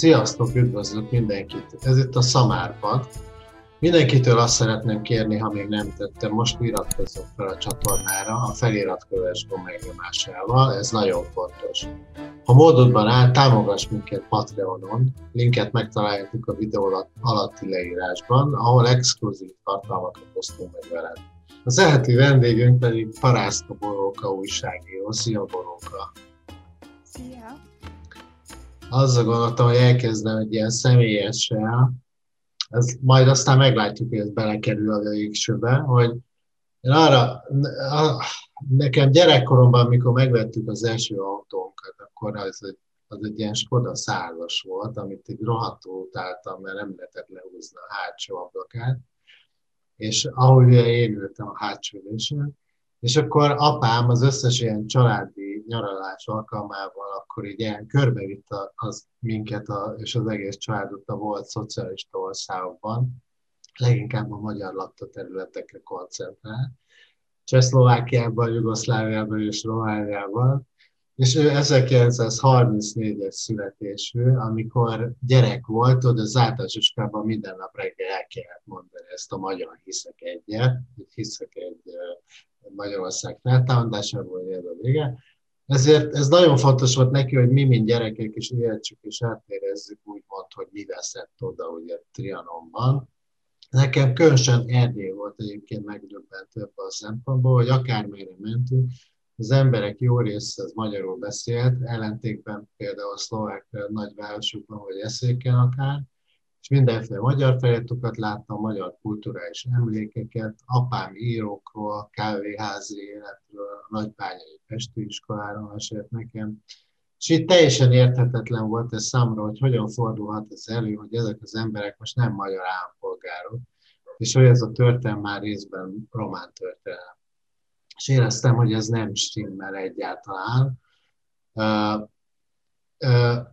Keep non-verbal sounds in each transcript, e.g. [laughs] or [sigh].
Sziasztok, üdvözlök mindenkit! Ez itt a Szamárpad. Mindenkitől azt szeretném kérni, ha még nem tettem, most iratkozzon fel a csatornára a feliratkozás gomb megnyomásával, ez nagyon fontos. Ha módodban áll, támogass minket Patreonon, linket megtaláljátok a videó alatti leírásban, ahol exkluzív tartalmakat osztunk meg veled. Az eheti vendégünk pedig Parászka Boróka újságíró. Szia Boróka! Szia! Azzal gondoltam, hogy elkezdem egy ilyen személyessel, ez majd aztán meglátjuk, hogy ez belekerül a végsőbe, hogy én arra, nekem gyerekkoromban, amikor megvettük az első autónkat, akkor az egy, az egy ilyen Skoda százas volt, amit egy rohadtul utáltam, mert nem lehetett lehúzni a hátsó ablakát, és ahogy én ültem a hátsó ülésen, és akkor apám az összes ilyen családi nyaralás alkalmával akkor így ilyen körbevitt az minket a, és az egész családot a volt szocialista országokban, leginkább a magyar lakta területekre koncentrál. Csehszlovákiában, Jugoszláviában és Romániában, és ő 1934-es születésű, amikor gyerek volt, oda az általános iskolában minden nap reggel el kellett mondani ezt a magyar hiszek egyet, hiszek egy Magyarország feltámadásából, ez a vége. Ezért ez nagyon fontos volt neki, hogy mi, mint gyerekek is értsük és átérezzük úgymond, hogy mi veszett oda ugye Trianonban. Nekem különösen Erdély volt egyébként megdöbbentő a szempontból, hogy akármelyre mentünk, az emberek jó része az magyarul beszélt, ellentétben például a szlovák nagyvárosokban, vagy eszéken akár, mindenféle magyar feliratokat láttam, magyar kulturális emlékeket, apám írókról, kávéházi életről, nagybányai festőiskoláról mesélt nekem, és itt teljesen érthetetlen volt ez számomra, hogy hogyan fordulhat ez elő, hogy ezek az emberek most nem magyar állampolgárok, és hogy ez a történelem már részben román történelem. És éreztem, hogy ez nem stimmel egyáltalán. Uh, uh,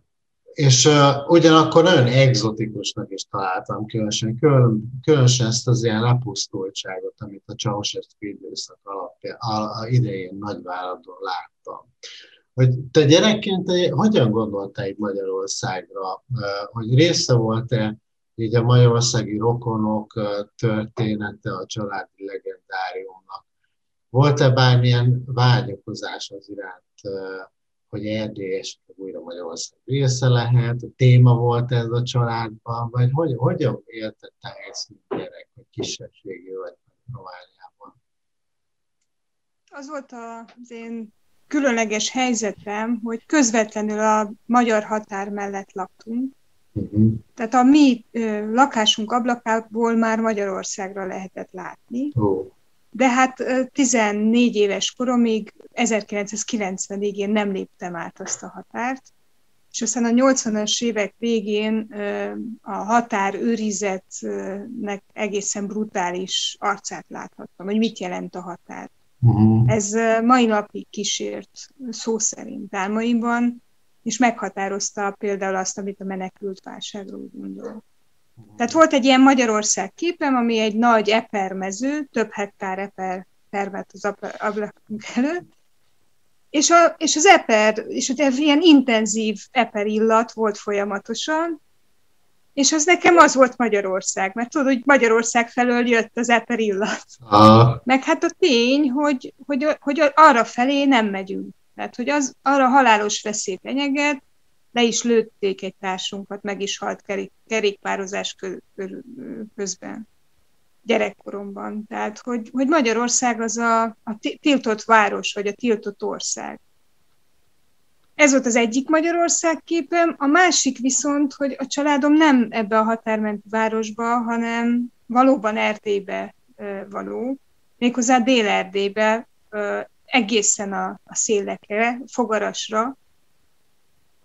és uh, ugyanakkor nagyon egzotikusnak is találtam különösen, külön, különösen ezt az ilyen lepusztultságot, amit a Ceausescu időszak alapja, a, a idején Nagyváradon láttam. Hogy te gyerekként te hogyan gondoltál itt Magyarországra, hogy része volt-e így a magyarországi rokonok története a családi legendáriumnak? Volt-e bármilyen vágyakozás az iránt, hogy Erdély esetleg újra Magyarország része lehet, a téma volt ez a családban, vagy hogy, hogyan éltette ezt a gyerek, hogy kisebbségi vagy Romániában? Az volt az én különleges helyzetem, hogy közvetlenül a magyar határ mellett laktunk. Uh-huh. Tehát a mi ö, lakásunk ablakából már Magyarországra lehetett látni. Uh de hát 14 éves koromig, 1990-ig én nem léptem át azt a határt, és aztán a 80-as évek végén a határőrizetnek egészen brutális arcát láthattam, hogy mit jelent a határ. Uh-huh. Ez mai napig kísért szó szerint álmaimban, és meghatározta például azt, amit a menekült válságról gondol. Tehát volt egy ilyen Magyarország képem, ami egy nagy epermező, több hektár eper tervet az ablakunk előtt, és, a, és az eper, és az ilyen intenzív eper illat volt folyamatosan, és az nekem az volt Magyarország, mert tudod, hogy Magyarország felől jött az eper illat. Meg hát a tény, hogy, hogy, hogy arra felé nem megyünk. Tehát, hogy az arra halálos veszély fenyeget, le is lőtték egy társunkat, meg is halt kerék, kerékpározás közben gyerekkoromban. Tehát, hogy, hogy Magyarország az a, a tiltott város, vagy a tiltott ország. Ez volt az egyik Magyarország képem, a másik viszont, hogy a családom nem ebbe a határmenti városba, hanem valóban Erdélybe való, méghozzá Dél-Erdélybe, egészen a, a szélekre, Fogarasra,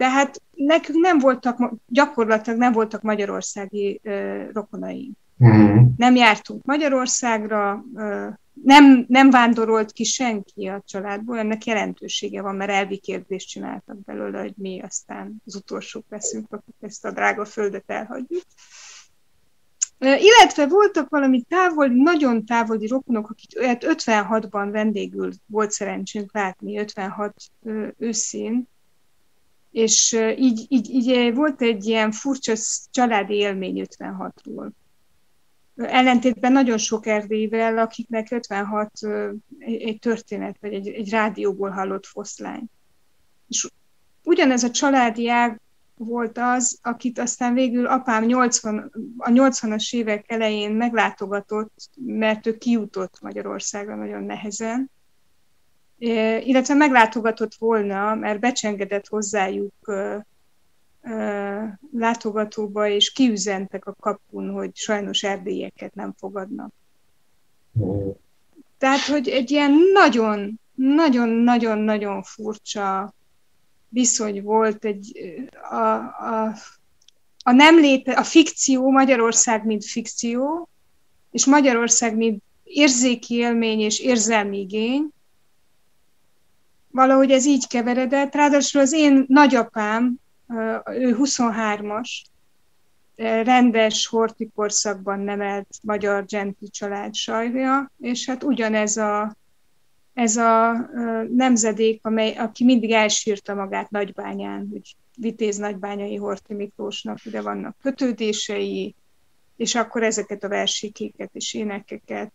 tehát nekünk nem voltak, gyakorlatilag nem voltak magyarországi uh, rokonai. Uh-huh. Nem jártunk Magyarországra, uh, nem, nem vándorolt ki senki a családból, ennek jelentősége van, mert elvi kérdést csináltak belőle, hogy mi aztán az utolsók leszünk, akik ezt a drága földet elhagyjuk. Illetve voltak valami távoli, nagyon távoli rokonok, akik 56-ban vendégül volt szerencsénk látni, 56 őszén, És így, így, így volt egy ilyen furcsa családi élmény 56-ról. Ellentétben nagyon sok erdélyvel, akiknek 56 egy történet, vagy egy, egy rádióból hallott foszlány. És ugyanez a családi ág volt az, akit aztán végül apám 80, a 80-as évek elején meglátogatott, mert ő kijutott Magyarországra nagyon nehezen, illetve meglátogatott volna, mert becsengedett hozzájuk látogatóba, és kiüzentek a kapun, hogy sajnos erdélyeket nem fogadnak. Tehát, hogy egy ilyen nagyon, nagyon-nagyon-nagyon furcsa viszony volt egy, a, a, a nem léte, a fikció, Magyarország mint fikció, és Magyarország mint érzéki élmény és érzelmi igény, valahogy ez így keveredett. Ráadásul az én nagyapám, ő 23-as, rendes hortikorszakban nemelt magyar gentli család sajja, és hát ugyanez a, ez a nemzedék, amely, aki mindig elsírta magát Nagybányán, hogy Vitéz Nagybányai Horti Miklósnak, ide vannak kötődései, és akkor ezeket a versikéket és énekeket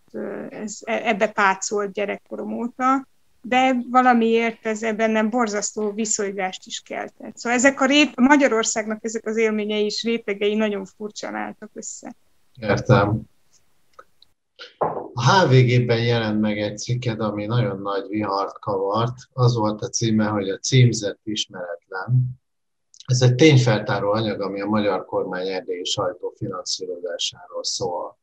ez, e, ebbe pácolt gyerekkorom óta de valamiért ez bennem borzasztó viszolygást is keltett. Szóval ezek a, rét, Magyarországnak ezek az élményei és rétegei nagyon furcsán álltak össze. Értem. A HVG-ben jelent meg egy cikked, ami nagyon nagy vihart kavart. Az volt a címe, hogy a címzett ismeretlen. Ez egy tényfeltáró anyag, ami a magyar kormány erdélyi sajtó finanszírozásáról szól.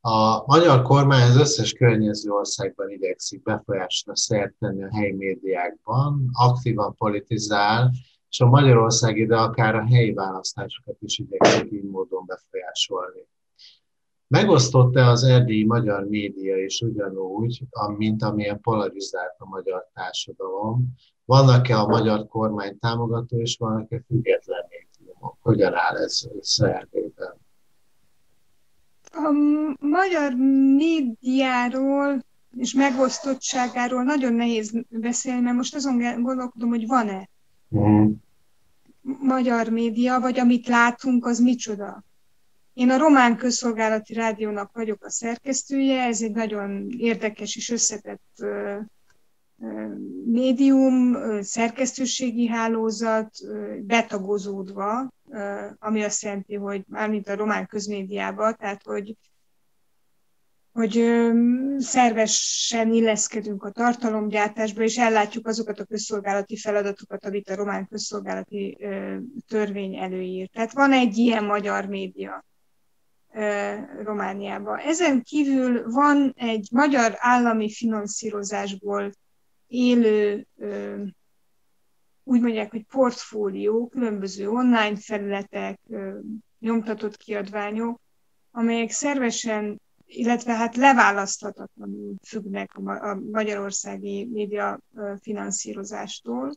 A magyar kormány az összes környező országban igyekszik befolyásra szert tenni a helyi médiákban, aktívan politizál, és a Magyarország ide akár a helyi választásokat is igyekszik így módon befolyásolni. Megosztott-e az erdélyi magyar média is ugyanúgy, mint amilyen polarizált a magyar társadalom? Vannak-e a magyar kormány támogató, és vannak-e független médiumok? Hogyan áll ez össze Erdélyben? A magyar médiáról és megosztottságáról nagyon nehéz beszélni, mert most azon gondolkodom, hogy van-e uh-huh. magyar média, vagy amit látunk, az micsoda. Én a Román Közszolgálati Rádiónak vagyok a szerkesztője, ez egy nagyon érdekes és összetett médium, szerkesztőségi hálózat betagozódva, ami azt jelenti, hogy mármint a román közmédiában, tehát hogy hogy szervesen illeszkedünk a tartalomgyártásba, és ellátjuk azokat a közszolgálati feladatokat, amit a román közszolgálati törvény előír. Tehát van egy ilyen magyar média Romániában. Ezen kívül van egy magyar állami finanszírozásból élő, úgy mondják, hogy portfólió, különböző online felületek, nyomtatott kiadványok, amelyek szervesen, illetve hát leválaszthatatlanul függnek a magyarországi média finanszírozástól,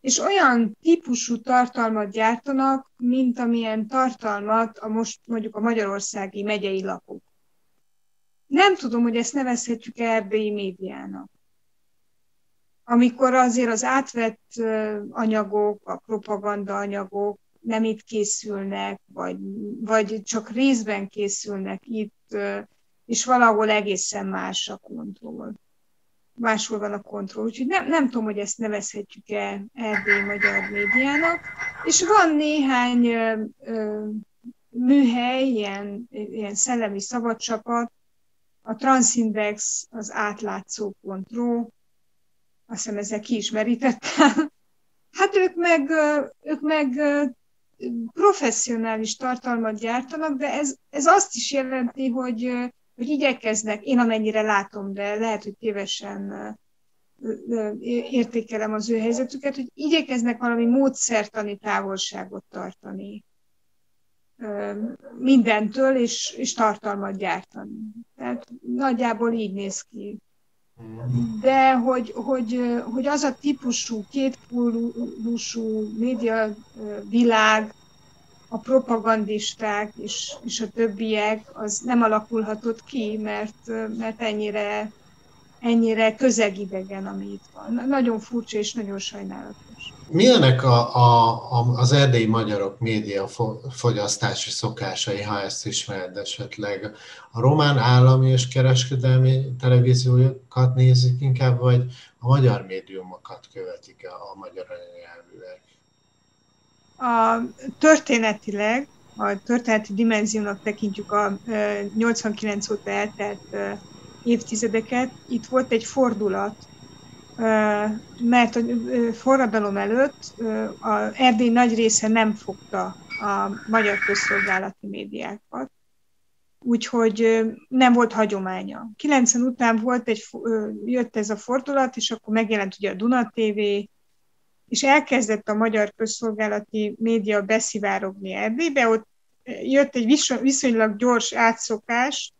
és olyan típusú tartalmat gyártanak, mint amilyen tartalmat a most mondjuk a magyarországi megyei lapok. Nem tudom, hogy ezt nevezhetjük erdélyi médiának amikor azért az átvett anyagok, a propaganda anyagok nem itt készülnek, vagy, vagy csak részben készülnek itt, és valahol egészen más a kontroll. Máshol van a kontroll. Úgyhogy nem, nem tudom, hogy ezt nevezhetjük-e Erdély magyar médiának. És van néhány ö, ö, műhely, ilyen, ilyen szellemi szabadcsapat, a Transindex, az átlátszó.ro, azt hiszem ezzel ki. [laughs] Hát ők meg, ők meg professzionális tartalmat gyártanak, de ez, ez azt is jelenti, hogy, hogy igyekeznek, én amennyire látom, de lehet, hogy tévesen értékelem az ő helyzetüket, hogy igyekeznek valami módszertani távolságot tartani mindentől, és, és tartalmat gyártani. Tehát nagyjából így néz ki de hogy, hogy, hogy az a típusú, kétpólusú média világ, a propagandisták és, és a többiek, az nem alakulhatott ki, mert, mert ennyire, ennyire közegidegen, ami itt van. Nagyon furcsa és nagyon sajnálatos. Milyenek a, a, a, az erdélyi magyarok média fogyasztási szokásai, ha ezt ismered esetleg? A román állami és kereskedelmi televíziókat nézik inkább, vagy a magyar médiumokat követik a magyar anyanyelvűek? A történetileg, a történeti dimenziónak tekintjük a 89 óta eltelt évtizedeket. Itt volt egy fordulat, mert a forradalom előtt a Erdély nagy része nem fogta a magyar közszolgálati médiákat, úgyhogy nem volt hagyománya. 90 után volt egy, jött ez a fordulat, és akkor megjelent ugye a Duna TV, és elkezdett a magyar közszolgálati média beszivárogni Erdélybe, ott jött egy viszonylag gyors átszokás,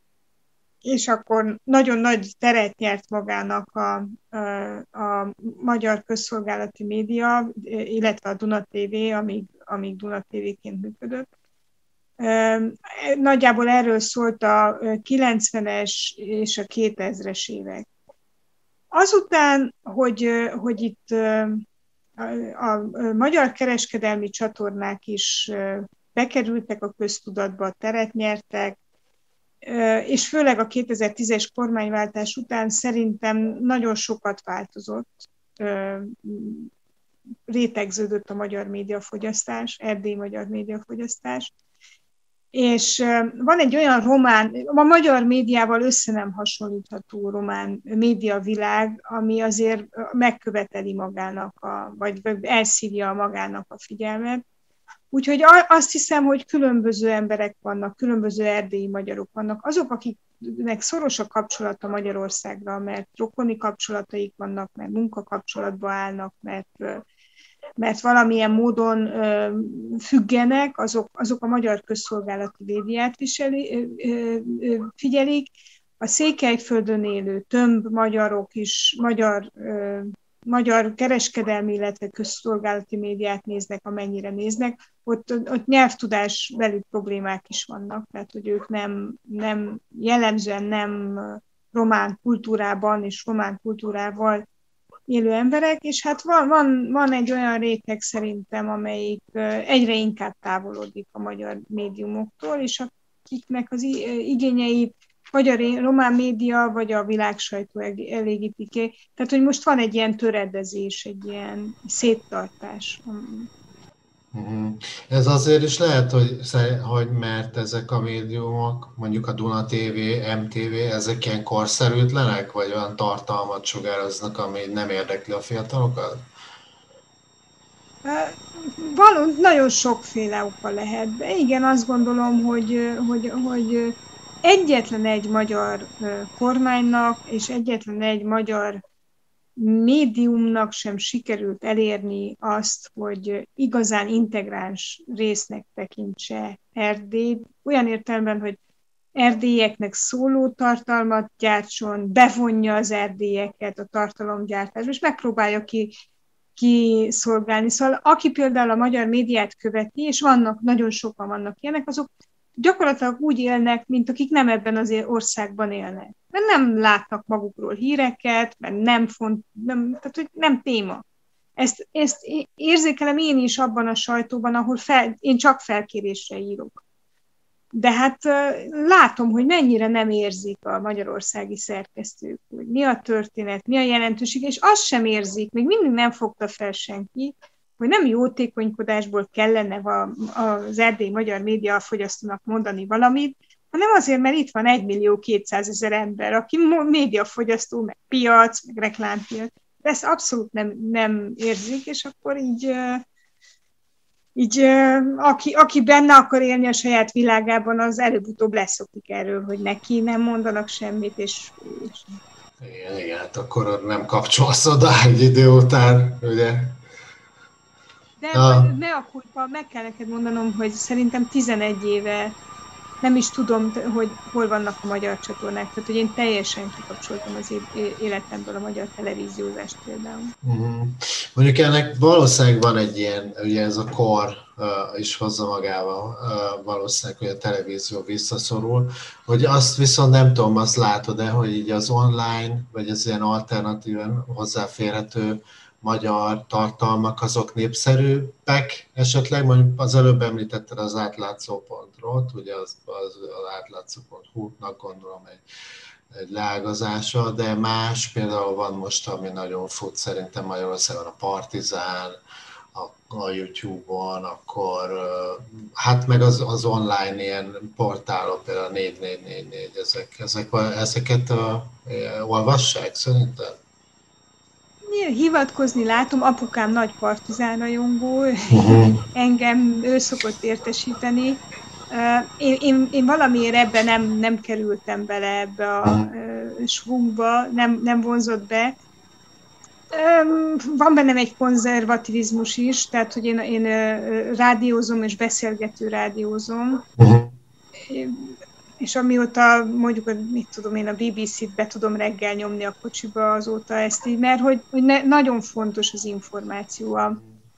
és akkor nagyon nagy teret nyert magának a, a, a magyar közszolgálati média, illetve a Duna TV, amíg, amíg Duna TV-ként működött. Nagyjából erről szólt a 90-es és a 2000-es évek. Azután, hogy, hogy itt a, magyar kereskedelmi csatornák is bekerültek a köztudatba, teret nyertek, és főleg a 2010-es kormányváltás után szerintem nagyon sokat változott, rétegződött a magyar médiafogyasztás, erdély magyar médiafogyasztás, és van egy olyan román, a magyar médiával össze nem hasonlítható román médiavilág, ami azért megköveteli magának, a, vagy elszívja magának a figyelmet, Úgyhogy azt hiszem, hogy különböző emberek vannak, különböző erdélyi magyarok vannak. Azok, akiknek szoros a kapcsolata Magyarországra, mert rokoni kapcsolataik vannak, mert munkakapcsolatba állnak, mert, mert valamilyen módon függenek, azok, azok a magyar közszolgálati médiát viseli, figyelik. A Székelyföldön élő tömb magyarok is, magyar magyar kereskedelmi, illetve közszolgálati médiát néznek, amennyire néznek, ott, ott nyelvtudás belül problémák is vannak, tehát hogy ők nem, nem jellemzően nem román kultúrában és román kultúrával élő emberek, és hát van, van, van egy olyan réteg szerintem, amelyik egyre inkább távolodik a magyar médiumoktól, és akiknek az igényeit vagy a román média, vagy a világsajtó elégíti ki. Tehát, hogy most van egy ilyen töredezés, egy ilyen széttartás. Mhm. Ez azért is lehet, hogy, hogy mert ezek a médiumok, mondjuk a Duna TV, MTV, ezek ilyen korszerűtlenek, vagy olyan tartalmat sugároznak, ami nem érdekli a fiatalokat? Való, nagyon sokféle oka lehet, de igen, azt gondolom, hogy, hogy, hogy egyetlen egy magyar kormánynak és egyetlen egy magyar médiumnak sem sikerült elérni azt, hogy igazán integráns résznek tekintse Erdélyt, olyan értelemben, hogy erdélyeknek szóló tartalmat gyártson, bevonja az erdélyeket a tartalomgyártásba, és megpróbálja ki kiszolgálni. Szóval aki például a magyar médiát követi, és vannak, nagyon sokan vannak ilyenek, azok gyakorlatilag úgy élnek, mint akik nem ebben az országban élnek. Mert nem látnak magukról híreket, mert nem font, nem, tehát hogy nem téma. Ezt, ezt érzékelem én is abban a sajtóban, ahol fel, én csak felkérésre írok. De hát látom, hogy mennyire nem érzik a magyarországi szerkesztők, hogy mi a történet, mi a jelentőség, és azt sem érzik, még mindig nem fogta fel senki, hogy nem jótékonykodásból kellene az erdély magyar média fogyasztónak mondani valamit, hanem azért, mert itt van 1 millió 200 ezer ember, aki médiafogyasztó, meg piac, meg reklámpiac. De ezt abszolút nem, nem érzik, és akkor így, így aki, aki benne akar élni a saját világában, az előbb-utóbb leszokik erről, hogy neki nem mondanak semmit, és, és... Igen, igen, hát akkor nem kapcsolsz oda egy idő után, ugye? De ah. ne a kulpa, meg kell neked mondanom, hogy szerintem 11 éve nem is tudom, hogy hol vannak a magyar csatornák, tehát hogy én teljesen kikapcsoltam az életemből a magyar televíziózást például. Uh-huh. Mondjuk ennek valószínűleg van egy ilyen, ugye ez a kor uh, is hozza magával uh, valószínűleg, hogy a televízió visszaszorul, hogy azt viszont nem tudom, azt látod-e, hogy így az online, vagy az ilyen alternatíven hozzáférhető magyar tartalmak azok népszerűbbek esetleg? Mondjuk az előbb említetted az átlátszó pontról, ugye az, az, az átlátszó pont gondolom egy, egy leágazása, de más például van most, ami nagyon fut szerintem Magyarországon a Partizán, a, a YouTube-on, akkor hát meg az, az online ilyen portálok, például 4444, ezek, ezek, ezeket uh, olvassák szerintem? Hivatkozni látom, apukám nagy partizán rajongó, uh-huh. engem ő szokott értesíteni. Én, én, én valamiért ebbe nem, nem kerültem bele ebbe a uh-huh. svungba, nem, nem vonzott be. Van bennem egy konzervativizmus is, tehát hogy én, én rádiózom és beszélgető rádiózom. Uh-huh és amióta mondjuk, mit tudom én, a BBC-t be tudom reggel nyomni a kocsiba azóta ezt így, mert hogy, hogy ne, nagyon fontos az információ,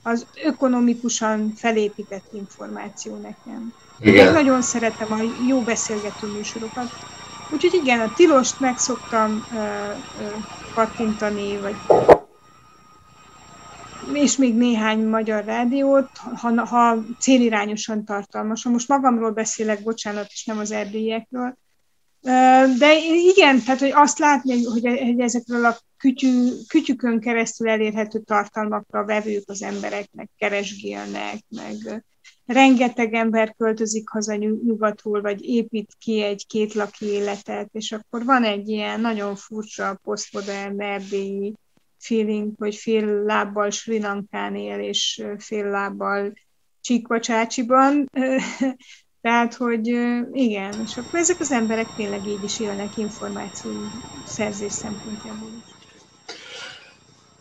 az ökonomikusan felépített információ nekem. Igen. Én nagyon szeretem a jó beszélgető műsorokat. Úgyhogy igen, a tilost meg szoktam uh, uh, kattintani, vagy és még néhány magyar rádiót, ha, ha célirányosan tartalmasan. Most magamról beszélek, bocsánat, és nem az erdélyekről. De igen, tehát hogy azt látni, hogy ezekről a kütyű, kütyükön keresztül elérhető tartalmakra vevők az embereknek keresgélnek, meg rengeteg ember költözik haza nyugatul, vagy épít ki egy kétlaki életet, és akkor van egy ilyen nagyon furcsa posztmodern erdélyi feeling, hogy fél lábbal Sri Lankán él, és fél lábbal Csíkvacsácsiban. [laughs] Tehát, hogy igen, és akkor ezek az emberek tényleg így is élnek információ szerzés szempontjából is.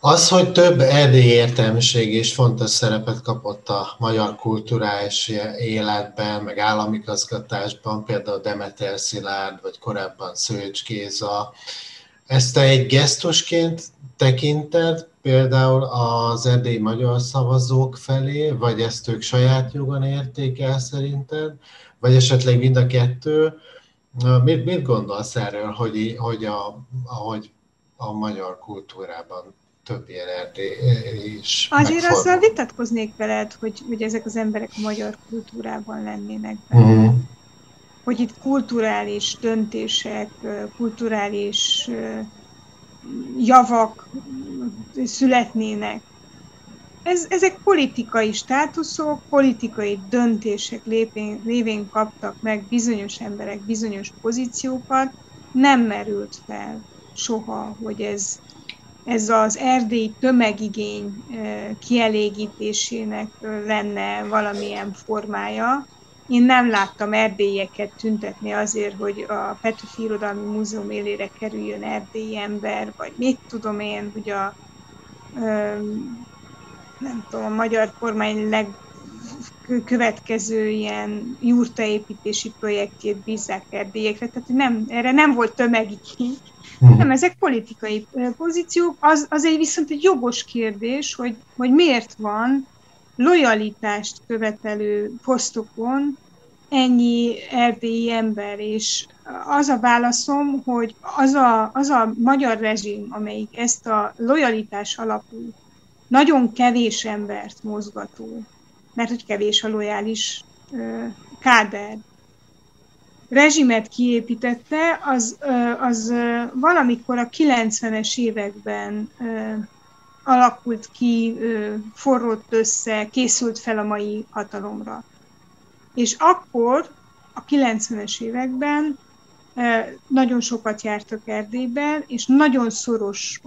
Az, hogy több erdélyi értelmiség és fontos szerepet kapott a magyar kulturális életben, meg állami gazgatásban, például Demeter Szilárd, vagy korábban Szőcs Géza, ezt te egy gesztusként tekinted például az erdélyi magyar szavazók felé, vagy ezt ők saját jogon érték el szerinted, vagy esetleg mind a kettő. Mit, mit gondolsz erről, hogy, hogy a, ahogy a magyar kultúrában több ilyen erdély is Azért megfordul. azzal vitatkoznék veled, hogy, hogy ezek az emberek a magyar kultúrában lennének benne. Uh-huh. Hogy itt kulturális döntések, kulturális javak születnének. Ez, ezek politikai státuszok, politikai döntések lépén, lévén kaptak meg bizonyos emberek bizonyos pozíciókat, nem merült fel soha, hogy ez, ez az erdély tömegigény kielégítésének lenne valamilyen formája. Én nem láttam erdélyeket tüntetni azért, hogy a Petőfi Irodalmi Múzeum élére kerüljön erdélyi ember, vagy mit tudom én, hogy a nem tudom, a magyar kormány legkövetkező ilyen jurtaépítési projektjét bízzák erdélyekre, tehát nem, erre nem volt tömegigény, uh-huh. nem, ezek politikai pozíciók, az, az egy viszont egy jogos kérdés, hogy, hogy miért van lojalitást követelő posztokon ennyi erdélyi ember, és az a válaszom, hogy az a, az a magyar rezsim, amelyik ezt a lojalitás alapú, nagyon kevés embert mozgató, mert hogy kevés a lojális káder, rezsimet kiépítette, az, az valamikor a 90-es években alakult ki, forrott össze, készült fel a mai hatalomra. És akkor, a 90-es években nagyon sokat jártak Erdélyben, és nagyon szoros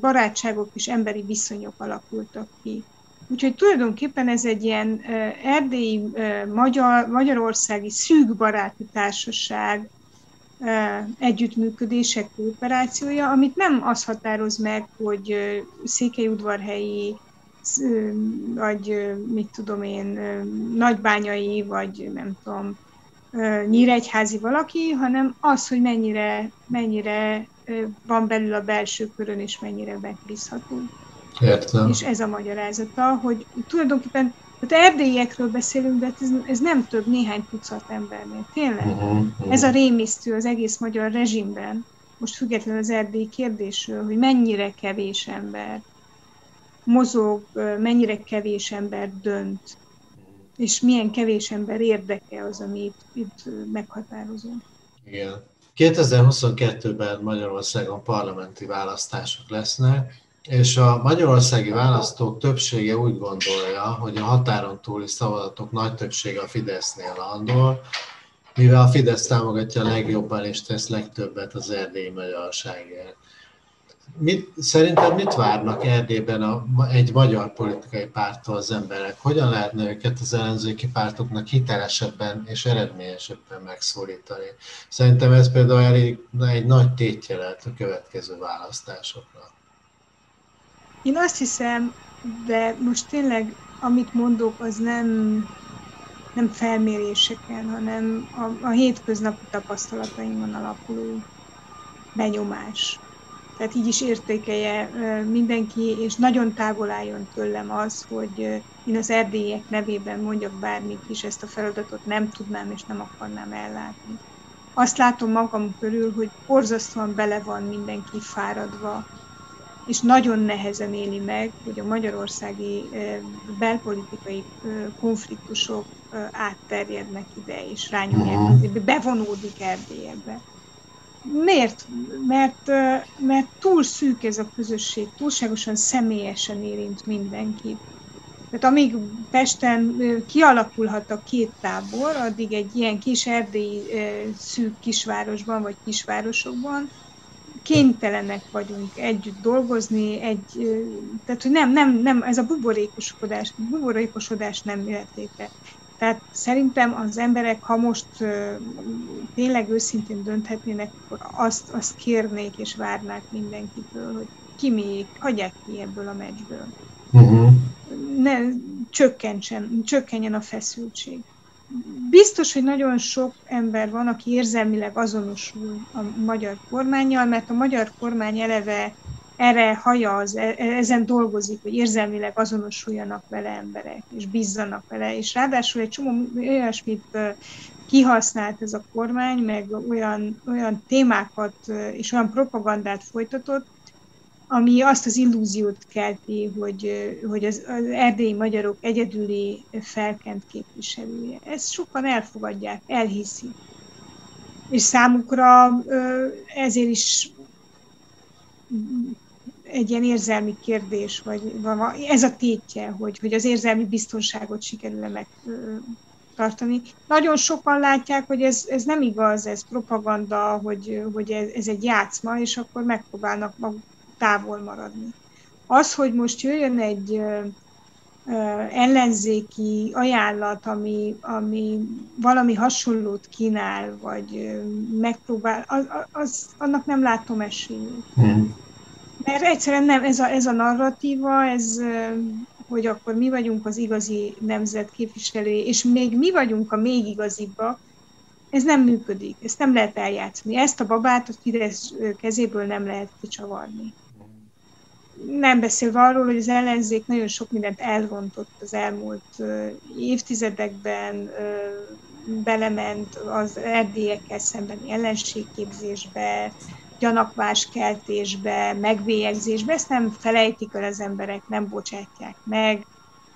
barátságok és emberi viszonyok alakultak ki. Úgyhogy tulajdonképpen ez egy ilyen erdélyi, magyar, magyarországi szűk baráti társaság, együttműködések kooperációja, amit nem az határoz meg, hogy székelyudvarhelyi, vagy mit tudom én, nagybányai, vagy nem tudom, nyíregyházi valaki, hanem az, hogy mennyire, mennyire van belül a belső körön, és mennyire megbízható. Értem. És ez a magyarázata, hogy tulajdonképpen tehát erdélyekről beszélünk, de hát ez, ez nem több néhány tucat embernél. Tényleg. Uh-huh, uh-huh. Ez a rémisztő az egész magyar rezsimben, most függetlenül az erdély kérdésről, hogy mennyire kevés ember mozog, mennyire kevés ember dönt, és milyen kevés ember érdeke az, ami itt, itt meghatározó. Igen. 2022-ben Magyarországon parlamenti választások lesznek, és a magyarországi választók többsége úgy gondolja, hogy a határon túli szavazatok nagy többsége a Fidesznél landol, mivel a Fidesz támogatja legjobban és tesz legtöbbet az erdélyi magyarságért. Mit, szerintem mit várnak Erdélyben a, egy magyar politikai pártól az emberek? Hogyan lehetne őket az ellenzéki pártoknak hitelesebben és eredményesebben megszólítani? Szerintem ez például elég egy nagy tétje lehet a következő választásokra. Én azt hiszem, de most tényleg, amit mondok, az nem, nem felméréseken, hanem a, a hétköznapi tapasztalataimon alapuló benyomás tehát így is értékelje mindenki, és nagyon távol álljon tőlem az, hogy én az erdélyek nevében mondjak bármit is, ezt a feladatot nem tudnám és nem akarnám ellátni. Azt látom magam körül, hogy borzasztóan bele van mindenki fáradva, és nagyon nehezen éli meg, hogy a magyarországi belpolitikai konfliktusok átterjednek ide, és rányomják, bevonódik Erdélyekbe. Miért? Mert, mert túl szűk ez a közösség, túlságosan személyesen érint mindenkit. Tehát amíg Pesten kialakulhat a két tábor, addig egy ilyen kis erdélyi szűk kisvárosban vagy kisvárosokban kénytelenek vagyunk együtt dolgozni, egy, tehát hogy nem, nem, nem, ez a buborékosodás, buborékosodás nem létre. Tehát szerintem az emberek, ha most tényleg őszintén dönthetnének, akkor azt, azt kérnék és várnák mindenkitől, hogy ki még, hagyják ki ebből a meccsből. Uh-huh. Ne csökkentsen, csökkenjen a feszültség. Biztos, hogy nagyon sok ember van, aki érzelmileg azonosul a magyar kormányjal, mert a magyar kormány eleve erre hajaz, e, e, ezen dolgozik, hogy érzelmileg azonosuljanak vele emberek, és bízzanak vele, és ráadásul egy csomó olyasmit kihasznált ez a kormány, meg olyan, olyan témákat és olyan propagandát folytatott, ami azt az illúziót kelti, hogy, hogy az, az erdélyi magyarok egyedüli felkent képviselője. Ezt sokan elfogadják, elhiszik. És számukra ezért is egy ilyen érzelmi kérdés, vagy ez a tétje, hogy, hogy az érzelmi biztonságot sikerül-e megtartani. Nagyon sokan látják, hogy ez, ez nem igaz, ez propaganda, hogy, hogy ez, ez egy játszma, és akkor megpróbálnak maguk távol maradni. Az, hogy most jöjjön egy ellenzéki ajánlat, ami, ami valami hasonlót kínál, vagy megpróbál, az, az, annak nem látom esélyét. Mm. Mert egyszerűen nem, ez a, ez a narratíva, ez, hogy akkor mi vagyunk az igazi nemzet képviselői, és még mi vagyunk a még igazibbak, ez nem működik, ezt nem lehet eljátszani. Ezt a babát a Fidesz kezéből nem lehet kicsavarni. Nem beszélve arról, hogy az ellenzék nagyon sok mindent elrontott az elmúlt évtizedekben, belement az erdélyekkel szembeni ellenségképzésbe, gyanakváskeltésbe, megvélyegzésbe, ezt nem felejtik el az emberek, nem bocsátják meg,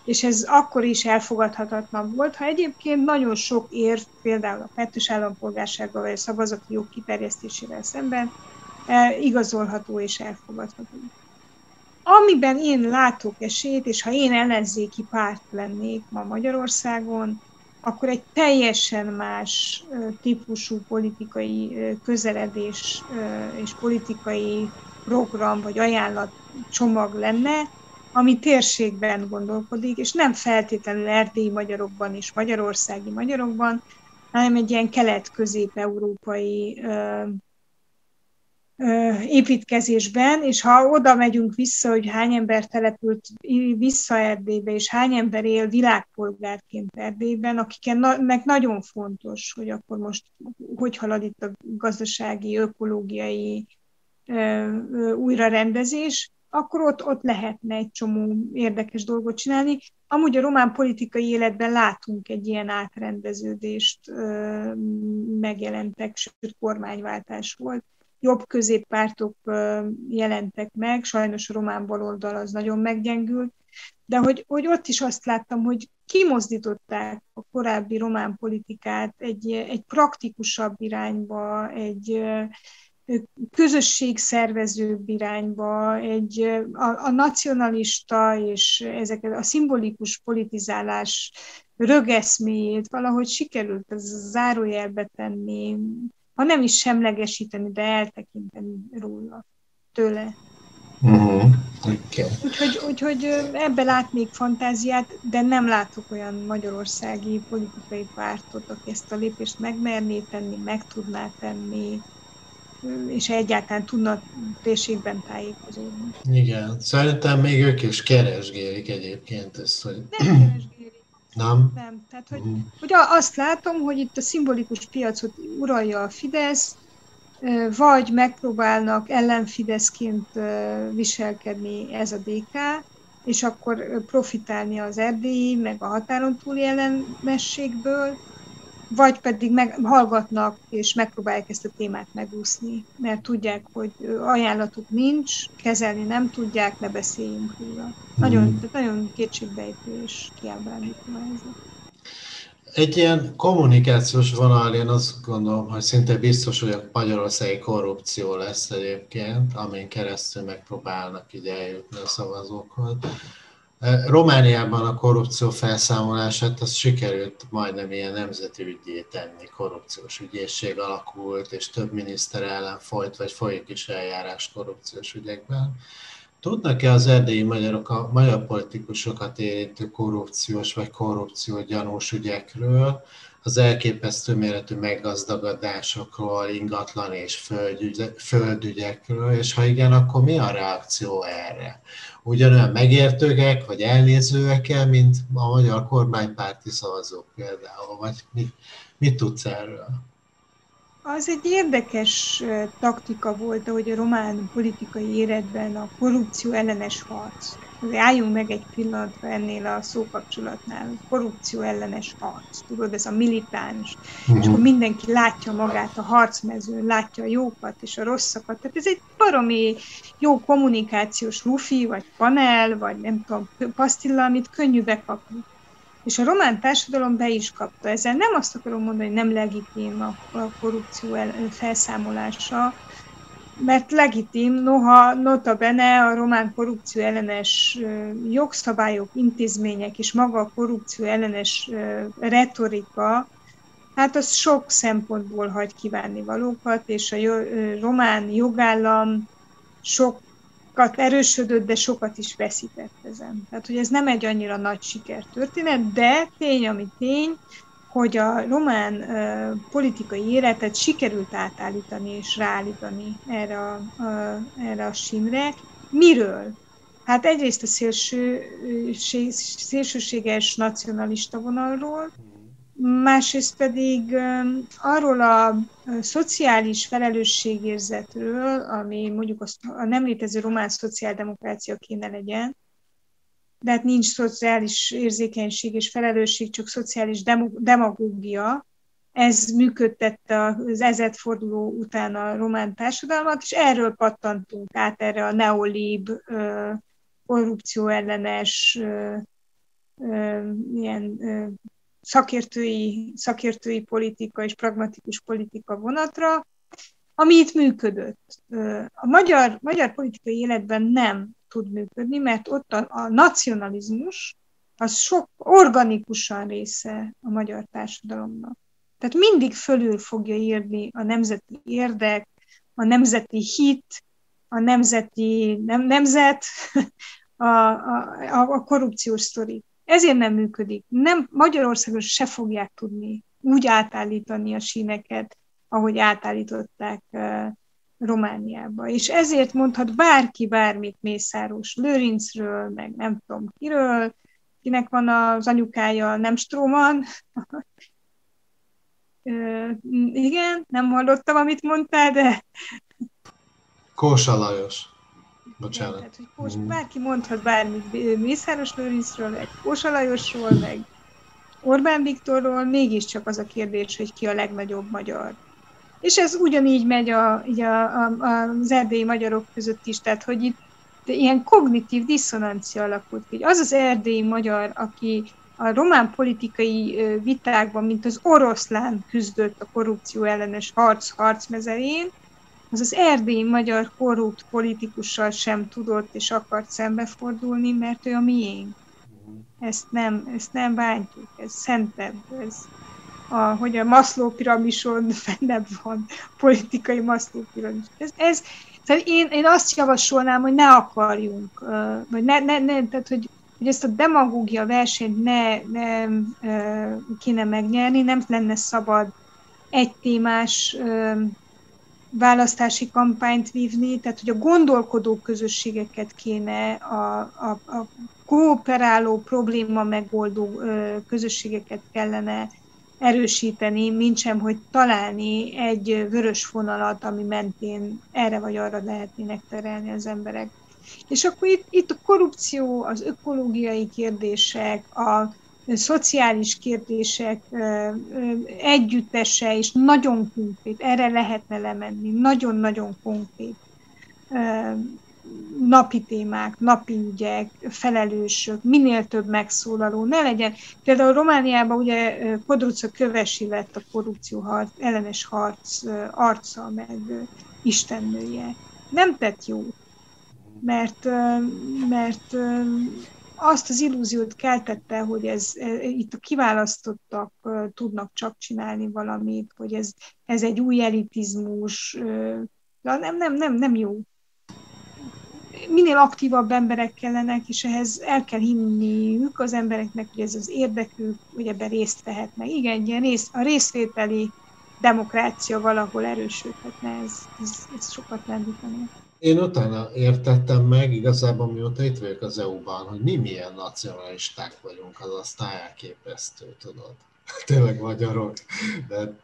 és ez akkor is elfogadhatatlan volt, ha egyébként nagyon sok ér, például a kettős állampolgársággal vagy a szavazati jog kiterjesztésével szemben e, igazolható és elfogadható. Amiben én látok esélyt, és ha én ellenzéki párt lennék ma Magyarországon, akkor egy teljesen más típusú politikai közeledés és politikai program vagy ajánlat csomag lenne, ami térségben gondolkodik, és nem feltétlenül erdélyi magyarokban és magyarországi magyarokban, hanem egy ilyen kelet-közép-európai építkezésben, és ha oda megyünk vissza, hogy hány ember települt vissza Erdélybe, és hány ember él világpolgárként Erdélyben, akiknek nagyon fontos, hogy akkor most hogy halad itt a gazdasági, ökológiai újrarendezés, akkor ott, ott lehetne egy csomó érdekes dolgot csinálni. Amúgy a román politikai életben látunk egy ilyen átrendeződést, megjelentek, sőt kormányváltás volt jobb középpártok jelentek meg, sajnos a román baloldal az nagyon meggyengült, de hogy, hogy ott is azt láttam, hogy kimozdították a korábbi román politikát egy, egy praktikusabb irányba, egy közösségszervezőbb irányba, egy, a, a nacionalista és ezeket a szimbolikus politizálás rögeszméjét valahogy sikerült ez zárójelbe tenni, ha nem is semlegesíteni, de eltekinteni róla, tőle. Uh-huh. Okay. Úgyhogy, úgyhogy ebbe látnék fantáziát, de nem látok olyan magyarországi politikai pártot, aki ezt a lépést megmerné tenni, meg tudná tenni, és egyáltalán tudna térségben tájékozódni. Igen, szerintem még ők is keresgélik egyébként ezt, hogy... Nem keresgélik. Nem? Nem. Tehát, hogy, uh-huh. hogy azt látom, hogy itt a szimbolikus piacot uralja a Fidesz, vagy megpróbálnak ellenfideszként viselkedni ez a DK, és akkor profitálni az erdélyi, meg a határon túli ellenességből, vagy pedig meg, hallgatnak és megpróbálják ezt a témát megúszni, mert tudják, hogy ajánlatuk nincs, kezelni nem tudják, ne beszéljünk róla. Nagyon, tehát nagyon kétségbejtő és kiábrándító ez. Egy ilyen kommunikációs vonal, én azt gondolom, hogy szinte biztos, hogy a magyarországi korrupció lesz egyébként, amin keresztül megpróbálnak így eljutni a szavazókhoz. Romániában a korrupció felszámolását az sikerült majdnem ilyen nemzeti ügyé tenni, korrupciós ügyészség alakult, és több miniszter ellen folyt, vagy folyik is eljárás korrupciós ügyekben. Tudnak-e az erdélyi magyarok a magyar politikusokat érintő korrupciós vagy korrupció gyanús ügyekről, az elképesztő méretű meggazdagodásokról, ingatlan és földügy, földügyekről, és ha igen, akkor mi a reakció erre? Ugyanolyan megértőek, vagy elnézőek mint a magyar kormánypárti szavazók például, vagy mit, mit tudsz erről? Az egy érdekes taktika volt, hogy a román politikai életben a korrupció ellenes harc. Álljunk meg egy pillanatra ennél a szókapcsolatnál. Korrupció ellenes harc. Tudod, ez a militáns. Uh-huh. És akkor mindenki látja magát a harcmezőn, látja a jókat és a rosszakat. Tehát ez egy baromi jó kommunikációs lufi, vagy panel, vagy nem tudom, pasztilla, amit könnyű bekapni. És a román társadalom be is kapta. Ezzel nem azt akarom mondani, hogy nem legitim a, a korrupció el, felszámolása, mert legitim, noha nota bene a román korrupció ellenes jogszabályok, intézmények és maga a korrupció ellenes retorika, hát az sok szempontból hagy kívánni valókat, és a román jogállam sok sokat erősödött, de sokat is veszített ezen. Tehát, hogy ez nem egy annyira nagy sikertörténet, de tény, ami tény, hogy a román uh, politikai életet sikerült átállítani és ráállítani erre a, a, erre a sinre. Miről? Hát egyrészt a szélső, szélsőséges nacionalista vonalról, másrészt pedig arról a szociális felelősségérzetről, ami mondjuk a nem létező román szociáldemokrácia kéne legyen, de hát nincs szociális érzékenység és felelősség, csak szociális demagógia. Ez működtette az ezredforduló után a román társadalmat, és erről pattantunk át erre a neolib, korrupció ellenes, ilyen szakértői, szakértői politika és pragmatikus politika vonatra, ami itt működött. A magyar, magyar politikai életben nem tud működni, mert ott a, a nacionalizmus az sok organikusan része a magyar társadalomnak. Tehát mindig fölül fogja írni a nemzeti érdek, a nemzeti hit, a nemzeti nem, nemzet, [laughs] a, a, a korrupciós sztori. Ezért nem működik. Nem, Magyarországon se fogják tudni úgy átállítani a síneket, ahogy átállították Romániába. És ezért mondhat bárki bármit Mészáros Lőrincről, meg nem tudom kiről, kinek van az anyukája, nem Stróman. [laughs] igen, nem hallottam, amit mondtál, de... Kósa Lajos. Bocsánat. Tehát, hogy mm. bárki mondhat bármit Mészáros Lőrincről, meg Kósa Lajosról, meg Orbán Viktorról, mégiscsak az a kérdés, hogy ki a legnagyobb magyar. És ez ugyanígy megy a, így a, a, az erdélyi magyarok között is, tehát hogy itt ilyen kognitív diszonancia alakult ki. Az az erdélyi magyar, aki a román politikai vitákban, mint az oroszlán küzdött a korrupció ellenes harc harcmezerén, az az erdélyi magyar korrupt politikussal sem tudott és akart szembefordulni, mert ő a miénk. Ezt nem, ezt nem bántjuk, ez szentebb, ez a, hogy a Maszló piramison [laughs] fennebb van, politikai Maszló piramis. Ez, ez, tehát én, én azt javasolnám, hogy ne akarjunk, vagy ne, ne, ne tehát hogy, hogy ezt a demagógia versenyt ne, ne kéne megnyerni, nem lenne szabad egy témás választási kampányt vívni, tehát hogy a gondolkodó közösségeket kéne, a, a, a kooperáló, probléma megoldó közösségeket kellene erősíteni, mint sem, hogy találni egy vörös vonalat, ami mentén erre vagy arra lehetnének terelni az emberek. És akkor itt, itt a korrupció, az ökológiai kérdések, a szociális kérdések együttese, és nagyon konkrét, erre lehetne lemenni, nagyon-nagyon konkrét napi témák, napi ügyek, felelősök, minél több megszólaló, ne legyen. Például Romániában ugye Kodruca Kövesi lett a korrupció harc, ellenes harc arca, meg istennője. Nem tett jó, mert, mert azt az illúziót keltette, hogy ez, itt a kiválasztottak tudnak csak csinálni valamit, hogy ez, ez egy új elitizmus, nem, nem, nem, nem jó minél aktívabb emberek kellenek, és ehhez el kell hinniük az embereknek, hogy ez az érdekük, hogy ebben részt vehetnek. Igen, ilyen rész, a részvételi demokrácia valahol erősödhetne, ez, ez, ez sokat lendíteni. Én utána értettem meg, igazából mióta itt vagyok az EU-ban, hogy mi milyen nacionalisták vagyunk, az aztán elképesztő, tudod. [laughs] Tényleg magyarok, de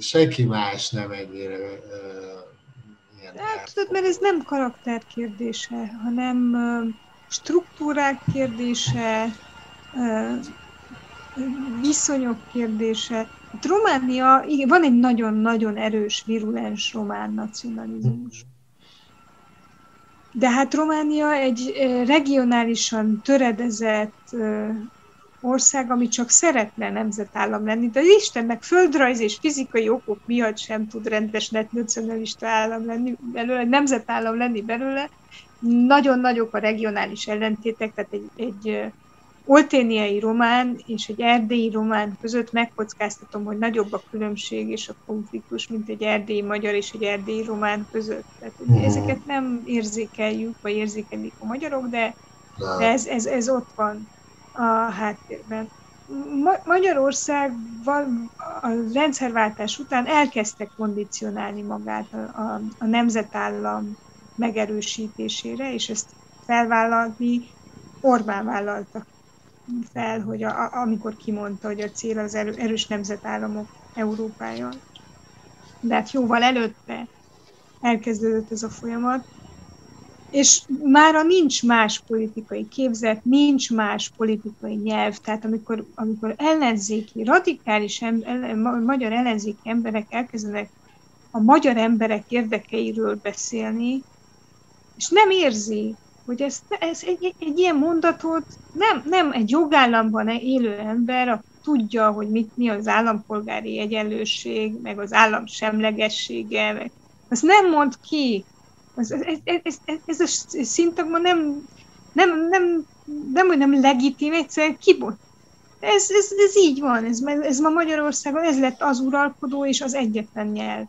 senki más nem ennyire Hát, tudod, mert ez nem karakter kérdése, hanem struktúrák kérdése, viszonyok kérdése. Itt Románia, igen, van egy nagyon-nagyon erős, virulens román nacionalizmus. De hát Románia egy regionálisan töredezett ország, ami csak szeretne nemzetállam lenni, de Istennek földrajz és fizikai okok miatt sem tud rendes nacionalista állam lenni belőle, nemzetállam lenni belőle. Nagyon nagyok a regionális ellentétek, tehát egy, egy olténiai román és egy erdélyi román között megkockáztatom, hogy nagyobb a különbség és a konfliktus, mint egy erdélyi magyar és egy erdélyi román között. Tehát uh-huh. ezeket nem érzékeljük, vagy érzékelik a magyarok, de, de ez, ez, ez ott van a háttérben. Ma- Magyarország a rendszerváltás után elkezdte kondicionálni magát a, a, a nemzetállam megerősítésére, és ezt felvállalni Orbán vállalta fel, hogy a, amikor kimondta, hogy a cél az erő, erős nemzetállamok Európája. De hát jóval előtte elkezdődött ez a folyamat, és mára nincs más politikai képzet, nincs más politikai nyelv, tehát amikor, amikor ellenzéki, radikális ember, magyar ellenzéki emberek elkezdenek a magyar emberek érdekeiről beszélni, és nem érzi, hogy ez, ez egy, egy, egy ilyen mondatot nem, nem egy jogállamban élő ember, tudja, hogy mit, mi az állampolgári egyenlőség, meg az állam semlegessége, meg, azt nem mond ki, ez, ez, ez, ez, ez a szintagma nem, nem, nem, nem, hogy nem legitim, egyszerűen kibot. Ez, ez, ez így van, ez, ez ma Magyarországon, ez lett az uralkodó és az egyetlen nyelv.